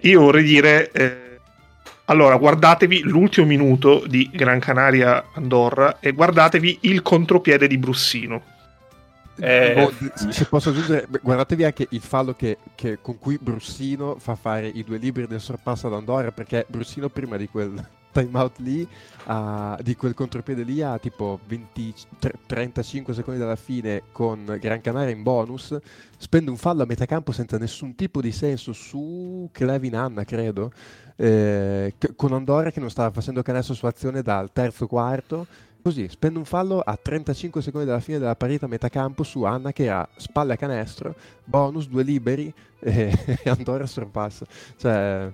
io vorrei dire, eh, allora guardatevi l'ultimo minuto di Gran Canaria Andorra e guardatevi il contropiede di Brussino. Eh, Oh, d- se posso aggiungere, guardatevi anche il fallo che, che- con cui Brussino fa fare i due libri del sorpasso ad Andorra, perché Brussino prima di quel timeout lì, ha- di quel contropiede lì, a tipo 20, tre- 35 secondi dalla fine con Gran Canaria in bonus, spende un fallo a metà campo senza nessun tipo di senso su Clevin Anna, credo, eh, con Andorra che non stava facendo canestro su azione dal terzo quarto. Così, spende un fallo a 35 secondi dalla fine della partita a metà campo su Anna che ha spalle a canestro, bonus, due liberi e, e Andorra sorpassa. Cioè,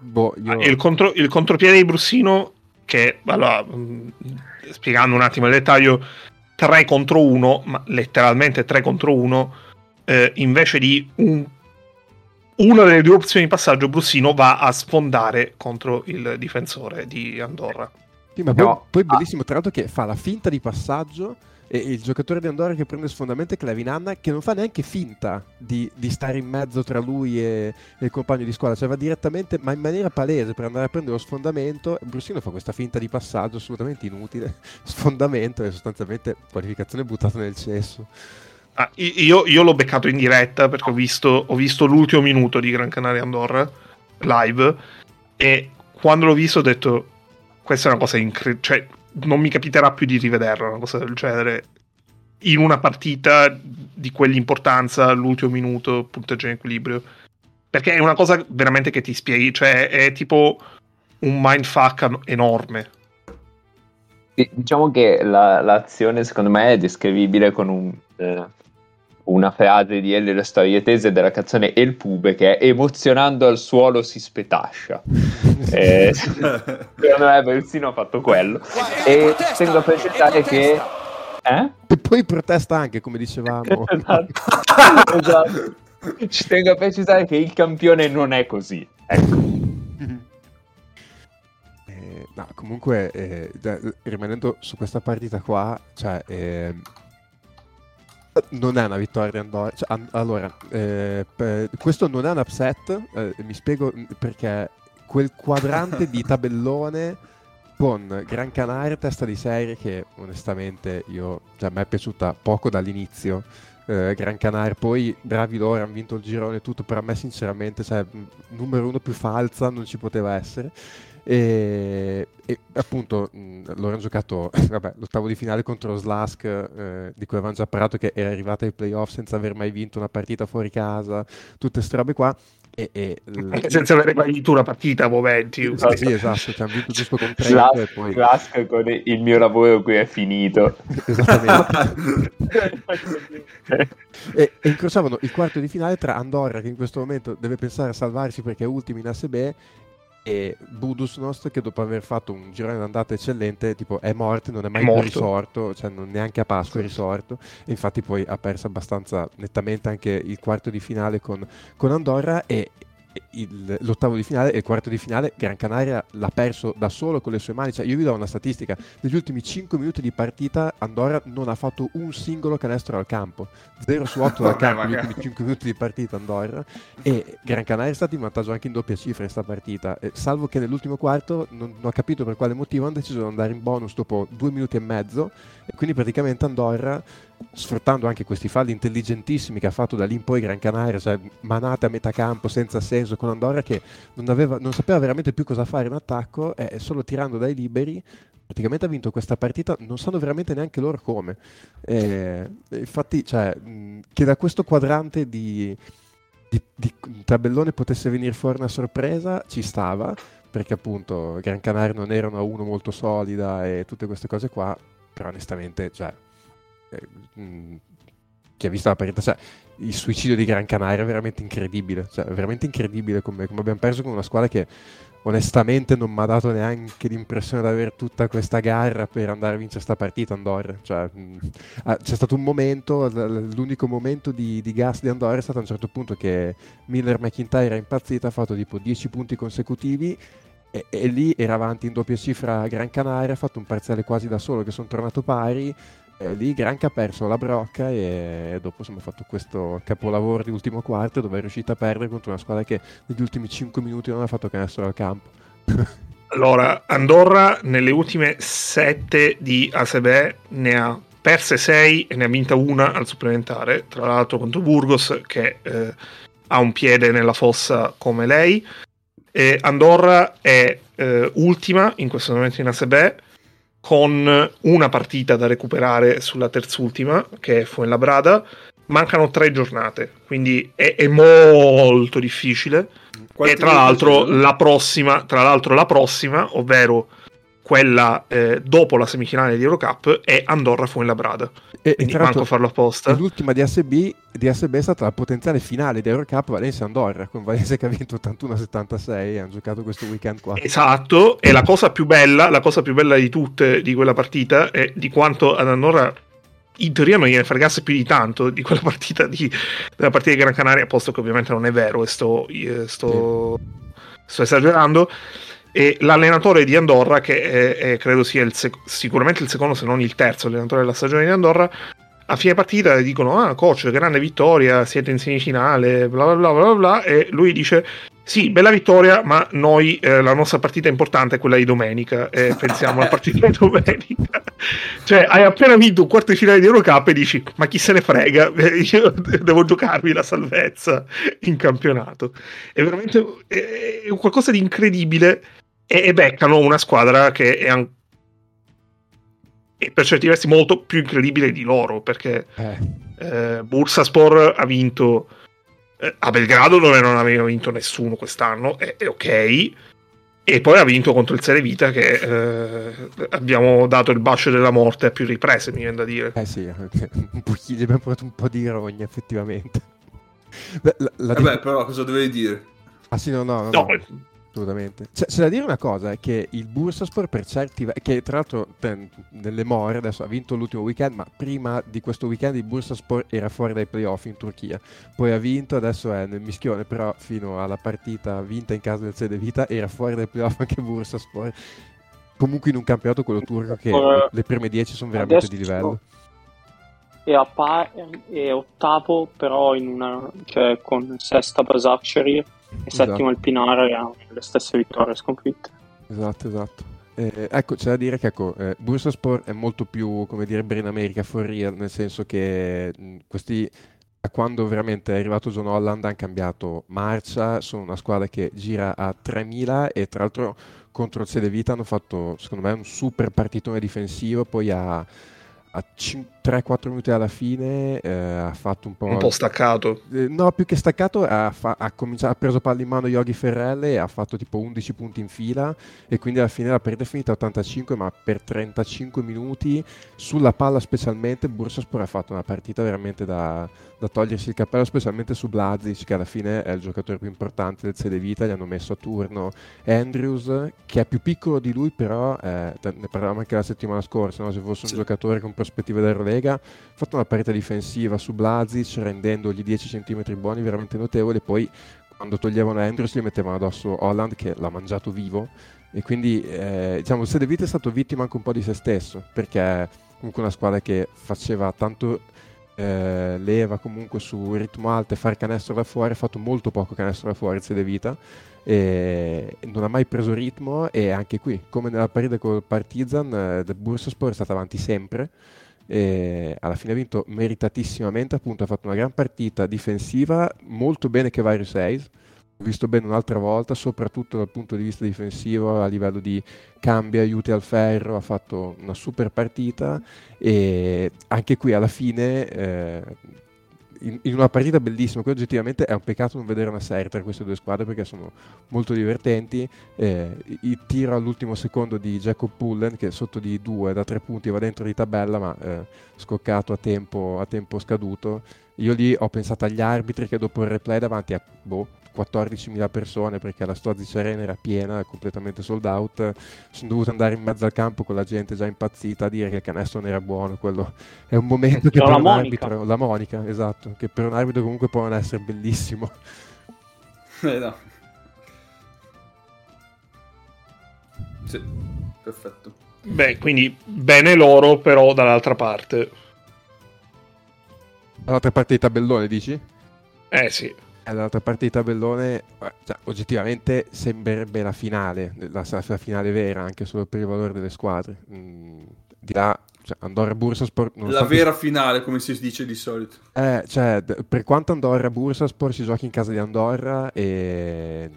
boh, io... Ah, Il, contro- il contropiede di Brussino, che allora, mh, spiegando un attimo il dettaglio, 3 contro 1, ma letteralmente 3 contro 1, eh, invece di un- una delle due opzioni di passaggio, Brussino va a sfondare contro il difensore di Andorra. Sì, ma poi, No. poi Ah. bellissimo tra l'altro che fa la finta di passaggio e il giocatore di Andorra che prende sfondamento è Clevin Anna che non fa neanche finta di, di stare in mezzo tra lui e, e il compagno di squadra, cioè va direttamente ma in maniera palese per andare a prendere lo sfondamento. Brusino fa questa finta di passaggio assolutamente inutile, sfondamento e sostanzialmente qualificazione buttata nel cesso. Ah, io, io l'ho beccato in diretta perché ho visto, ho visto l'ultimo minuto di Gran Canaria Andorra live e quando l'ho visto ho detto questa è una cosa incredibile, cioè non mi capiterà più di rivederla una cosa del genere. In una partita di quell'importanza l'ultimo minuto punteggio in equilibrio. Perché è una cosa veramente che ti spieghi cioè è tipo un mindfuck enorme. Diciamo che la- l'azione secondo me è descrivibile con un, eh, una frase di Elio le storie tese della canzone El Pube che è emozionando al suolo si spetascia. Eh, secondo me Bersino ha fatto quello. E tengo a precisare che... Eh? E poi protesta anche, come dicevamo. esatto. esatto. Ci tengo a precisare che il campione non è così. Ecco. Eh, no, comunque, eh, rimanendo su questa partita qua, cioè, ehm, non è una vittoria Andorra. cioè, an- allora, eh, per- questo non è un upset, eh, mi spiego mm, perché quel quadrante di tabellone con Gran Canaria, testa di serie, che onestamente io, cioè, a me è piaciuta poco dall'inizio. eh, Gran Canaria, poi bravi loro, hanno vinto il girone e tutto, però a me sinceramente, cioè, numero uno più falsa non ci poteva essere. E, e appunto mh, loro hanno giocato vabbè, l'ottavo di finale contro Slask, eh, di cui avevamo già parlato, che era arrivata ai playoff senza aver mai vinto una partita fuori casa, tutte queste robe qua. E, e l- senza avere mai vinto una partita a momenti sì, sì, esatto, ci hanno vinto giusto con tre e Slask, poi Slask con il mio lavoro qui è finito. esattamente. e, e incrociavano il quarto di finale tra Andorra che in questo momento deve pensare a salvarsi perché è ultimo in ASB e Budusnost che dopo aver fatto un girone d'andata eccellente tipo è morto, non è mai È risorto cioè non neanche a Pasqua è risorto. E infatti poi ha perso abbastanza nettamente anche il quarto di finale con, con Andorra e il- l'ottavo di finale e il quarto di finale Gran Canaria l'ha perso da solo con le sue mani. Cioè io vi do una statistica. Negli ultimi 5 minuti di partita Andorra non ha fatto un singolo canestro al campo. 0 su 8 dal campo negli ultimi 5 minuti di partita Andorra. E Gran Canaria è stato in vantaggio anche in doppia cifra in questa partita. Eh, salvo che nell'ultimo quarto non, non ho capito per quale motivo hanno deciso di andare in bonus dopo due minuti e mezzo. E quindi praticamente Andorra sfruttando anche questi falli intelligentissimi che ha fatto da lì in poi Gran Canaria, cioè manate a metà campo senza senso con Andorra che non, aveva- non sapeva veramente più cosa fare in attacco e solo tirando dai liberi praticamente ha vinto questa partita, non sanno veramente neanche loro come. Eh, infatti, cioè, che da questo quadrante di, di- di tabellone potesse venire fuori una sorpresa ci stava, perché appunto Gran Canaria non era una 1 molto solida e tutte queste cose qua, però onestamente, cioè, eh, chi ha visto la partita, cioè, il suicidio di Gran Canaria è veramente incredibile, cioè, veramente incredibile come, come abbiamo perso con una squadra che onestamente non mi ha dato neanche l'impressione di avere tutta questa garra per andare a vincere questa partita Andorra. Cioè, mh, ah, c'è stato un momento, l'unico momento di, di gas di Andorra è stato a un certo punto che Miller McIntyre è impazzito, ha fatto tipo 10 punti consecutivi e, e lì era avanti in doppia cifra Gran Canaria, ha fatto un parziale quasi da solo che sono tornato pari. E lì Granca ha perso la brocca e, dopo insomma, ha fatto questo capolavoro di ultimo quarto dove è riuscita a perdere contro una squadra che negli ultimi 5 minuti non ha fatto canestro al campo. Allora, Andorra nelle ultime sette di ASB ne ha perse 6 e ne ha vinta una al supplementare, tra l'altro contro Burgos che eh, ha un piede nella fossa come lei. E Andorra è eh, ultima in questo momento in ASB con una partita da recuperare sulla terzultima che è Fuenlabrada. Mancano tre giornate, quindi è, è molto difficile Quanti e tra l'altro la prossima, tra l'altro la prossima, ovvero quella eh, dopo la semifinale di Eurocup, è Andorra Fuenlabrada. E, e Quindi tra manco farlo apposta. l'ultima di ASB, di ASB è stata la potenziale finale di Eurocup Valencia-Andorra, con Valencia che ha vinto 81-76 e hanno giocato questo weekend qua. Esatto, e la cosa più bella, la cosa più bella di tutte di quella partita è di quanto ad Andorra in teoria non gliene fregasse più di tanto di quella partita di, della partita di Gran Canaria, posto che ovviamente non è vero e sto, eh, sto, sto esagerando. E l'allenatore di Andorra, che è, è, credo sia il sec- sicuramente il secondo, se non il terzo allenatore della stagione di Andorra, a fine partita dicono: Ah, coach, grande vittoria, siete in semifinale, bla bla bla bla bla. E lui dice: Sì, bella vittoria, ma noi eh, la nostra partita importante è quella di domenica. E pensiamo alla partita di domenica. cioè, hai appena vinto un quarto di finale di Eurocup e dici: Ma chi se ne frega? Io devo giocarmi la salvezza in campionato. È veramente è qualcosa di incredibile. E, e beccano una squadra che è ancora per certi versi molto più incredibile di loro perché eh. Eh, Bursaspor ha vinto eh, a Belgrado dove non aveva vinto nessuno quest'anno è, è, ok e poi ha vinto contro il Sere Vita che eh, abbiamo dato il bacio della morte a più riprese mi viene da dire eh sì un po', gli abbiamo portato un po' di ironia effettivamente la, la, la Vabbè, però cosa dovevi dire? Ah sì, no, no, no. no. no assolutamente. C'è, c'è, da dire una cosa, è che il Bursaspor per certi... che tra l'altro nelle more adesso ha vinto l'ultimo weekend, ma prima di questo weekend il Bursaspor era fuori dai playoff in Turchia. Poi ha vinto, adesso è nel mischione, però fino alla partita vinta in casa del Sede Vita era fuori dai playoff anche Bursaspor. Comunque in un campionato quello turco che uh, le prime 10 sono veramente di livello. È, pa- è ottavo però in una, cioè, con sesta Basacciari e esatto. settimo il Pinara ha le stesse vittorie sconfitte. Esatto, esatto. Eh, ecco, c'è da dire che ecco, eh, Bursaspor è molto più, come dire, Brain America for real, nel senso che mh, questi, quando veramente è arrivato John Holland, hanno cambiato marcia, sono una squadra che gira a 3000 e tra l'altro contro il Sede Vita hanno fatto, secondo me, un super partitone difensivo, poi ha a 3-4 minuti alla fine eh, ha fatto un po'... Un po' staccato. Eh, no, più che staccato ha, fa- ha, ha preso palla in mano Yogi Ferrelle e ha fatto tipo 11 punti in fila e quindi alla fine la partita è finita 85 ma per 35 minuti sulla palla specialmente Bursaspor ha fatto una partita veramente da, da togliersi il cappello specialmente su Blazic che alla fine è il giocatore più importante del Sede Vita gli hanno messo a turno Andrews che è più piccolo di lui però eh, ne parlavamo anche la settimana scorsa no? se fosse un sì. giocatore con prospettive d'Eurolega ha fatto una partita difensiva su Blazic rendendogli 10 cm buoni veramente notevole poi quando toglievano Andrews gli mettevano addosso Holland che l'ha mangiato vivo. E quindi eh, diciamo Sede Vita è stato vittima anche un po' di se stesso perché comunque una squadra che faceva tanto eh, leva comunque su ritmo alto e fare canestro da fuori ha fatto molto poco canestro da fuori il Sede Vita e non ha mai preso ritmo e anche qui come nella partita con il Partizan eh, Bursaspor è stato avanti sempre e alla fine ha vinto meritatissimamente appunto ha fatto una gran partita difensiva molto bene che Vario 6 ho visto bene un'altra volta soprattutto dal punto di vista difensivo a livello di cambi aiuti al ferro ha fatto una super partita e anche qui alla fine eh, in, in, una partita bellissima. Qui oggettivamente è un peccato non vedere una serie tra queste due squadre perché sono molto divertenti. Eh, il tiro all'ultimo secondo di Jacob Pullen che sotto di due da tre punti va dentro di tabella ma eh, scoccato a tempo, a tempo scaduto. Io lì ho pensato agli arbitri che dopo il replay davanti a boh, 14.000 persone perché la Stozic Arena era piena, completamente sold out. Sono dovuto andare in mezzo al campo con la gente già impazzita a dire che il canestro non era buono. Quello è un momento che per un Monica. arbitro, la Monica, esatto, che per un arbitro comunque può non essere bellissimo. Eh no. Sì, perfetto. Beh, quindi bene loro, però dall'altra parte. Dall'altra parte di tabellone, dici? Eh sì dall'altra parte di tabellone, eh, cioè, oggettivamente sembrerebbe la finale, la, la, finale vera, anche solo per il valore delle squadre. Mm, di là, cioè, Andorra Bursaspor... La vera che... finale, come si dice di solito. Eh, cioè, per quanto Andorra Bursaspor si giochi in casa di Andorra e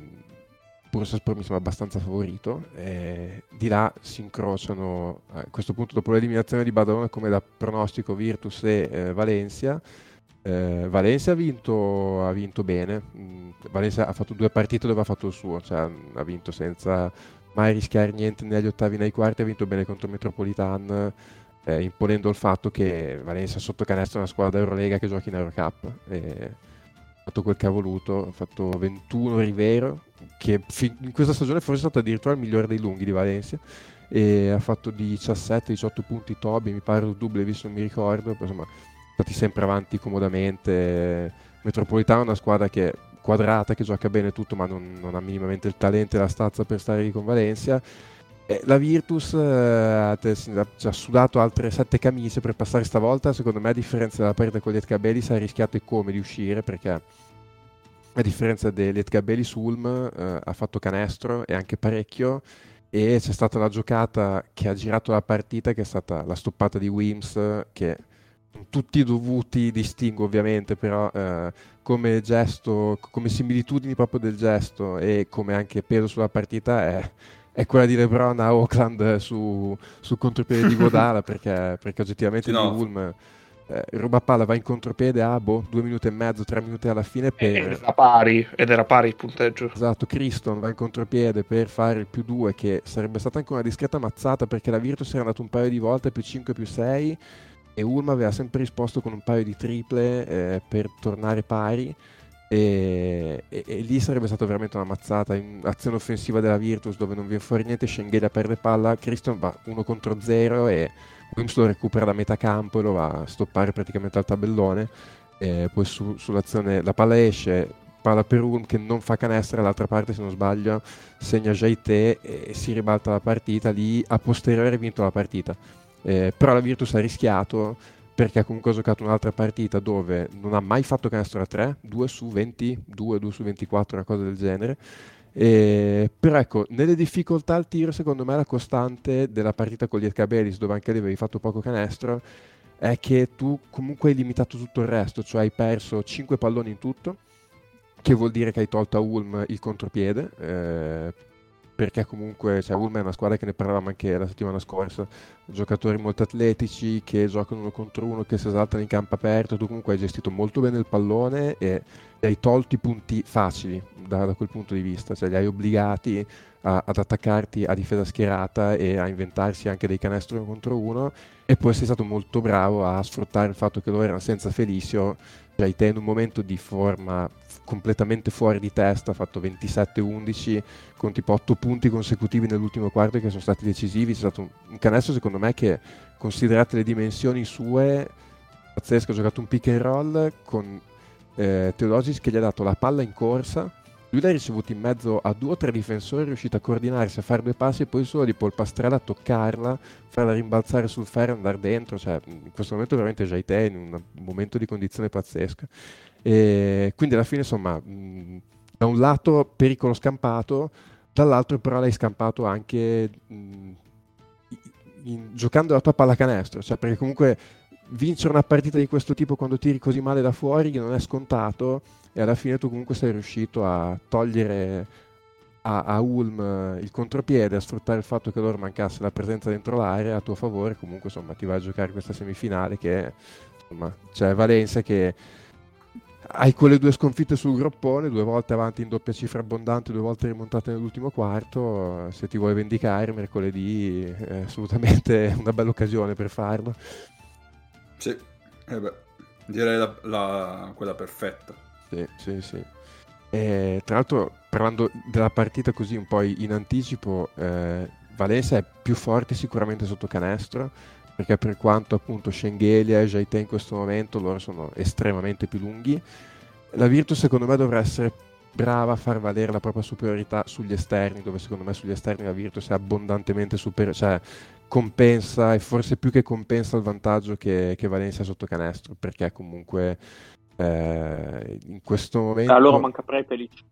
Bursaspor mi sembra abbastanza favorito. E di là si incrociano a questo punto dopo l'eliminazione di Badalona come da pronostico Virtus e eh, Valencia eh, Valencia ha vinto, ha vinto bene, mm, Valencia ha fatto due partite dove ha fatto il suo, cioè ha vinto senza mai rischiare niente negli ottavi nei quarti, ha vinto bene contro Metropolitan, eh, imponendo il fatto che Valencia sotto canestro è una squadra d'Eurolega che gioca in Eurocup. Ha fatto quel che ha voluto, ha fatto 21 Rivero, che in questa stagione forse è stato addirittura il migliore dei lunghi di Valencia e ha fatto 17-18 punti Toby, mi pare il double, visto non mi ricordo, insomma stati sempre avanti comodamente. Metropolitano è una squadra che quadrata che gioca bene tutto ma non, non ha minimamente il talento e la stazza per stare lì con Valencia. Eh, la Virtus eh, ha, ha sudato altre sette camicie per passare stavolta. Secondo me a differenza della partita con gli Etcabelli si è rischiato e come di uscire perché a differenza degli Etcabelli Sulm eh, ha fatto canestro e anche parecchio. E c'è stata la giocata che ha girato la partita che è stata la stoppata di Wims che tutti dovuti distingo ovviamente, però eh, come gesto, come similitudini proprio del gesto e come anche peso sulla partita è, è quella di LeBron a Oakland su, sul contropiede di Godala perché, perché oggettivamente sì, no. Ulm eh, ruba palla, va in contropiede a boh, due minuti e mezzo, tre minuti alla fine per... Ed era pari, ed era pari il punteggio. Esatto, Criston va in contropiede per fare il più due che sarebbe stata anche una discreta mazzata perché la Virtus era andato un paio di volte più 5 più 6 e Ulm aveva sempre risposto con un paio di triple eh, per tornare pari. E, e, e, lì sarebbe stata veramente una mazzata. In azione offensiva della Virtus dove non viene fuori niente, Schengelia perde palla, Christian va 1 contro 0 e Wims lo recupera da metà campo e lo va a stoppare praticamente al tabellone. E poi su, sull'azione la palla esce palla per Ulm che non fa canestro dall'altra parte se non sbaglio segna Jaite e si ribalta la partita. Lì a posteriore ha vinto la partita eh, però la Virtus ha rischiato perché comunque ha giocato un'altra partita dove non ha mai fatto canestro a 3, 2 su 22, 2 su 24, una cosa del genere. E, però ecco, nelle difficoltà al tiro, secondo me la costante della partita con gli Ercabelis, dove anche lì avevi fatto poco canestro, è che tu comunque hai limitato tutto il resto, cioè hai perso 5 palloni in tutto, che vuol dire che hai tolto a Ulm il contropiede, eh, perché comunque cioè, Ulm è una squadra che ne parlavamo anche la settimana scorsa, giocatori molto atletici che giocano uno contro uno, che si esaltano in campo aperto, tu comunque hai gestito molto bene il pallone e, hai tolto i punti facili da, da, quel punto di vista, cioè li hai obbligati a, ad attaccarti a difesa schierata e a inventarsi anche dei canestri uno contro uno e poi sei stato molto bravo a sfruttare il fatto che loro erano senza Felicio cioè te in un momento di forma completamente fuori di testa, ha fatto 27-11 con tipo 8 punti consecutivi nell'ultimo quarto che sono stati decisivi, c'è stato un, canestro secondo me che considerate le dimensioni sue pazzesco, ha giocato un pick and roll con eh, Teodosic che gli ha dato la palla in corsa lui l'ha ricevuto in mezzo a due o tre difensori, è riuscito a coordinarsi, a fare due passi e poi solo di polpastrella a toccarla, farla rimbalzare sul ferro e andare dentro. Cioè, in questo momento veramente già te in un momento di condizione pazzesca. E quindi alla fine, insomma, mh, da un lato pericolo scampato, dall'altro però l'hai scampato anche mh, in, giocando la tua pallacanestro, cioè perché comunque vincere una partita di questo tipo quando tiri così male da fuori non è scontato e alla fine tu comunque sei riuscito a togliere a, a, Ulm il contropiede, a sfruttare il fatto che loro mancasse la presenza dentro l'area a tuo favore, comunque insomma ti vai a giocare questa semifinale che insomma c'è Valencia che hai quelle due sconfitte sul groppone, due volte avanti in doppia cifra abbondante, due volte rimontate nell'ultimo quarto, se ti vuoi vendicare mercoledì è assolutamente una bella occasione per farlo. Sì, eh beh, direi la, la, quella perfetta. Sì, sì, sì. E, tra l'altro, parlando della partita così un po' in anticipo, eh, Valencia è più forte sicuramente sotto canestro, perché per quanto appunto Schengelia e Jaite in questo momento loro sono estremamente più lunghi, la Virtus secondo me dovrà essere brava a far valere la propria superiorità sugli esterni, dove secondo me sugli esterni la Virtus è abbondantemente superiore, cioè compensa e forse più che compensa il vantaggio che, che Valencia sotto canestro, perché comunque eh, in questo momento... A loro manca Prepelic.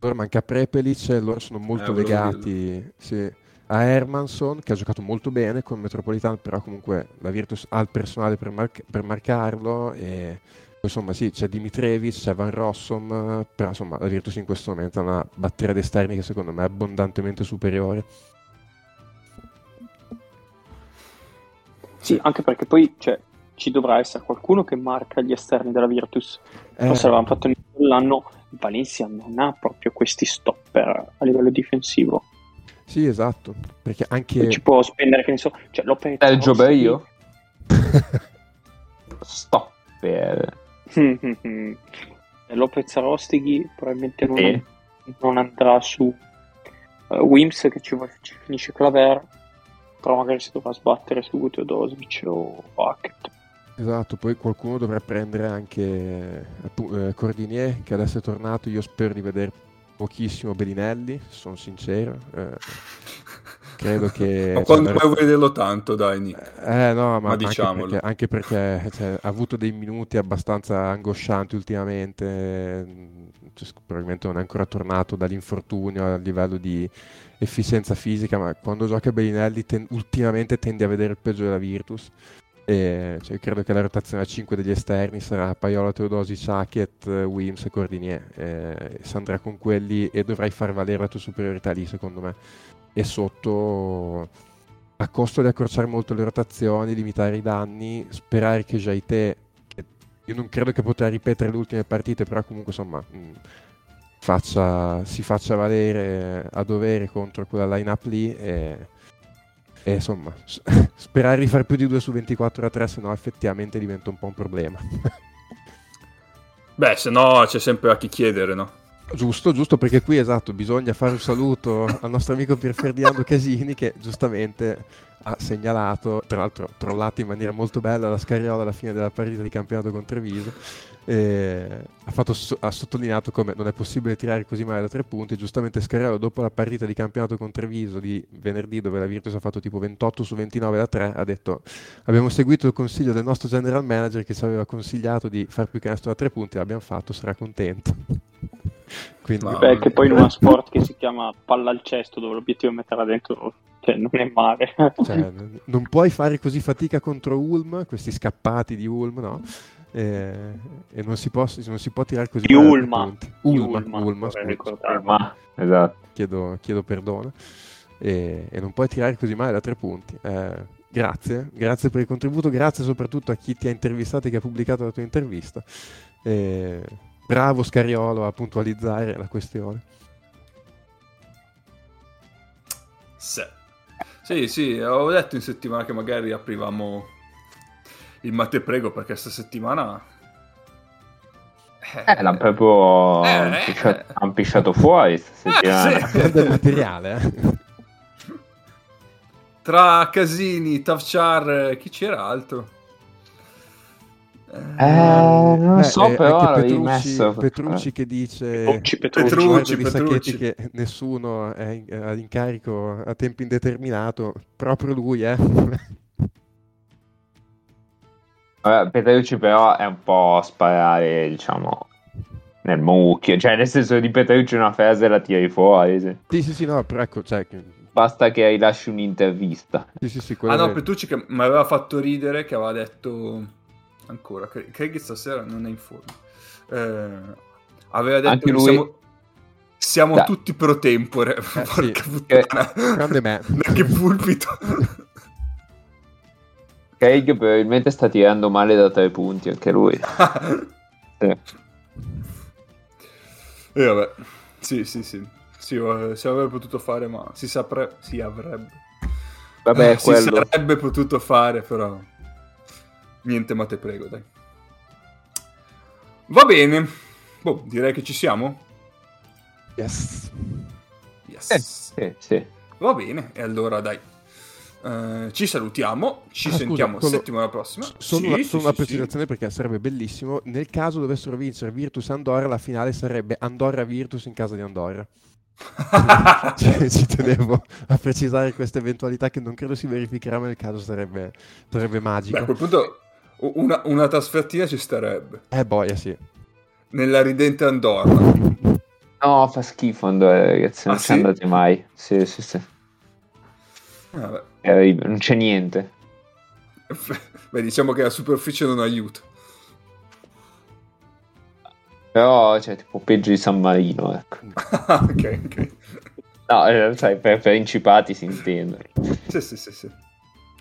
Loro manca Prepelic, loro sono molto eh, legati sì, a Hermanson che ha giocato molto bene con Metropolitano, però comunque la Virtus ha il personale per, mar- per marcarlo e insomma sì, c'è Dimitrevic, c'è Van Rossum, però insomma la Virtus in questo momento ha una batteria d'esterni che secondo me è abbondantemente superiore. Sì, anche perché poi cioè, ci dovrà essere qualcuno che marca gli esterni della Virtus. Eh. Forse l'avevamo fatto l'anno, Valencia non ha proprio questi stopper a livello difensivo. Sì, esatto, perché anche... ci può spendere, che ne so, cioè Lopez... Eh, Giobbe io? stopper. Lopez Rostighi probabilmente non, eh. non andrà su uh, Wims che ci, ci, finisce Claver però magari si dovrà sbattere su Teodosic o Bucket Esatto, poi qualcuno dovrà prendere anche appu- eh, Cordinier che adesso è tornato, io spero di vedere pochissimo Bellinelli, sono sincero. Eh, credo che... Ma quando cioè, vuoi vederlo tanto, dai, Nick? Eh no, ma, Ma anche diciamolo. perché, anche perché, cioè, ha avuto dei minuti abbastanza angoscianti ultimamente, mm, cioè, probabilmente non è ancora tornato dall'infortunio a livello di efficienza fisica, ma quando gioca Bellinelli ten- ultimamente tende a vedere il peggio della Virtus. E, cioè, credo che la rotazione a 5 degli esterni sarà Paiola, Teodosi, Saket, Wims e Cordinier. Eh, andrà con quelli e dovrai far valere la tua superiorità lì, secondo me. E sotto, a costo di accorciare molto le rotazioni, limitare i danni, sperare che Jaite, io non credo che potrà ripetere le ultime partite, però comunque insomma mh, faccia- si faccia valere a dovere contro quella line-up lì e, e, insomma s- sperare di fare più di 2 su 24 a 3, se no effettivamente diventa un po' un problema. Beh, se no c'è sempre a chi chiedere, no? Giusto, giusto perché qui esatto, bisogna fare un saluto al nostro amico Pier Ferdinando Casini che giustamente ha segnalato, tra l'altro trollato in maniera molto bella la Scariola alla fine della partita di campionato con Treviso, e ha, fatto ha sottolineato come non è possibile tirare così male da tre punti, giustamente Scariola dopo la partita di campionato con Treviso di venerdì dove la Virtus ha fatto tipo 28 su 29 da 3, ha detto abbiamo seguito il consiglio del nostro general manager che ci aveva consigliato di far più canestro da tre punti, l'abbiamo fatto, sarà contento. Quindi, Ma- Beh, che poi in uno sport che si chiama palla al cesto, dove l'obiettivo è metterla dentro, cioè non è male. Cioè, non puoi fare così fatica contro Ulm, questi scappati di Ulm, no? E, e non, si può, non si può tirare così Di male da tre Ulma. Ulma, Ulma, Ulma, scusa, esatto. chiedo, chiedo perdono. E, e non puoi tirare così male da tre punti. Eh, grazie, grazie per il contributo, grazie soprattutto a chi ti ha intervistato e che ha pubblicato la tua intervista. E, bravo Scariolo a puntualizzare la questione. Sì. Sì, sì, avevo detto in settimana che magari aprivamo il Mate Prego perché sta settimana... Eh, l'hanno proprio Eh, pisciato, eh. han pisciato fuori sta settimana. sì. Del materiale, eh. Tra Casini, Tavchar, chi c'era altro? Eh, non Eh, so, eh, però Petrucci, messo. Petrucci che dice Petrucci, Petrucci. Petrucci, che nessuno è in, è in incarico a tempo indeterminato proprio lui eh Vabbè, Petrucci però è un po' sparare, diciamo, nel mucchio. Cioè, nel senso di Petrucci una frase la tiri fuori. sì. sì sì sì no però ecco cioè, che- Basta che rilasci un'intervista. sì sì sì Ah no, è- Petrucci che mi aveva fatto ridere che aveva detto ancora, credo che stasera non è in forma. Eh, aveva detto Anche che lui- siamo, siamo Dai. tutti pro tempore. sì. Porca puttana. Grande me. Ma che pulpito. Craig probabilmente sta tirando male da tre punti anche lui. Sì. E vabbè, sì, sì, sì. Sì, eh, si avrebbe potuto fare, ma si saprebbe, si avrebbe. Vabbè, Eh, si sarebbe potuto fare, però niente, ma te prego, dai. Va bene. Boh, direi che ci siamo. yes Yes. Eh, sì, sì. Va bene, e allora dai. Eh, ci salutiamo, ci Ah, scusa, sentiamo solo- settimana prossima. solo, Sì, una, sì, solo sì, una sì. precisazione perché sarebbe bellissimo nel caso dovessero vincere Virtus Andorra la finale sarebbe Andorra Virtus in casa di Andorra Cioè, ci tenevo a precisare questa eventualità che non credo si verificherà ma nel caso sarebbe, sarebbe Beh, a magico quel punto una, una trasfertina ci starebbe. eh boia sì Nella ridente Andorra. No, fa schifo Andorra, ragazzi. Non Ah, ci sì? andate mai. Sì, sì, sì. Vabbè. Orribile, non c'è niente. Beh, diciamo che la superficie non aiuta. Però, cioè, tipo peggio di San Marino, ecco. ok, ok. No, eh, sai, per principati si intende. Sì, sì, sì, sì.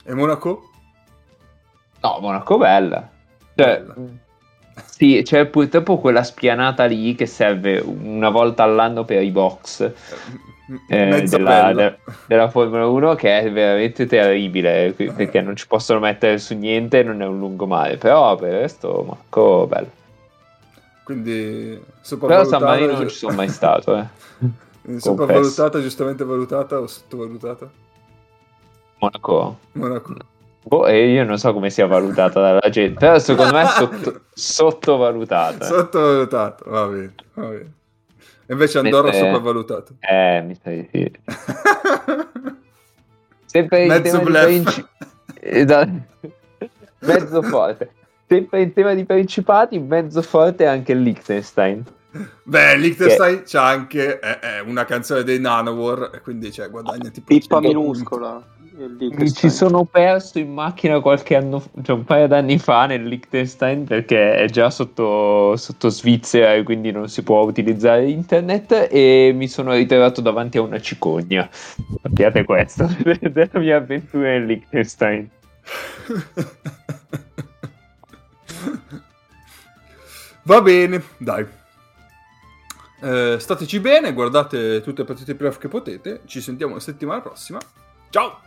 E Monaco? No, Monaco bella. Cioè, Bella. sì, c'è purtroppo quella spianata lì che serve una volta all'anno per i box eh, della, de- della Formula 1 che è veramente terribile qui- perché non ci possono mettere su niente non è un lungomare. Però per il resto Monaco bello. Quindi Però San Marino non ci sono mai stato, eh. sopravvalutata, giustamente valutata o sottovalutata? Monaco. Monaco. Boh, e io non so come sia valutata dalla gente, però secondo me è sotto- sottovalutata. Sottovalutato, va bene, va bene. Invece Andorra Mentre- sopravvalutato. Eh, mi sa di sì. Sempre in Mezzo tema princi- Esatto. mezzo forte. Sempre in tema di principati, mezzo forte è anche Liechtenstein. Beh, Liechtenstein c'ha anche eh, eh, una canzone dei Nanowar, e quindi cioè, guadagna tipo Pippa 100 minuscola. Mi ci sono perso in macchina qualche anno, cioè un paio d'anni fa nel Liechtenstein perché è già sotto, sotto Svizzera e quindi non si può utilizzare internet e mi sono ritrovato davanti a una cicogna. Sappiate questo della mia avventura nel Liechtenstein. Va bene, dai. Eh, stateci bene, guardate tutte le partite playoff che potete. Ci sentiamo la settimana prossima. Ciao!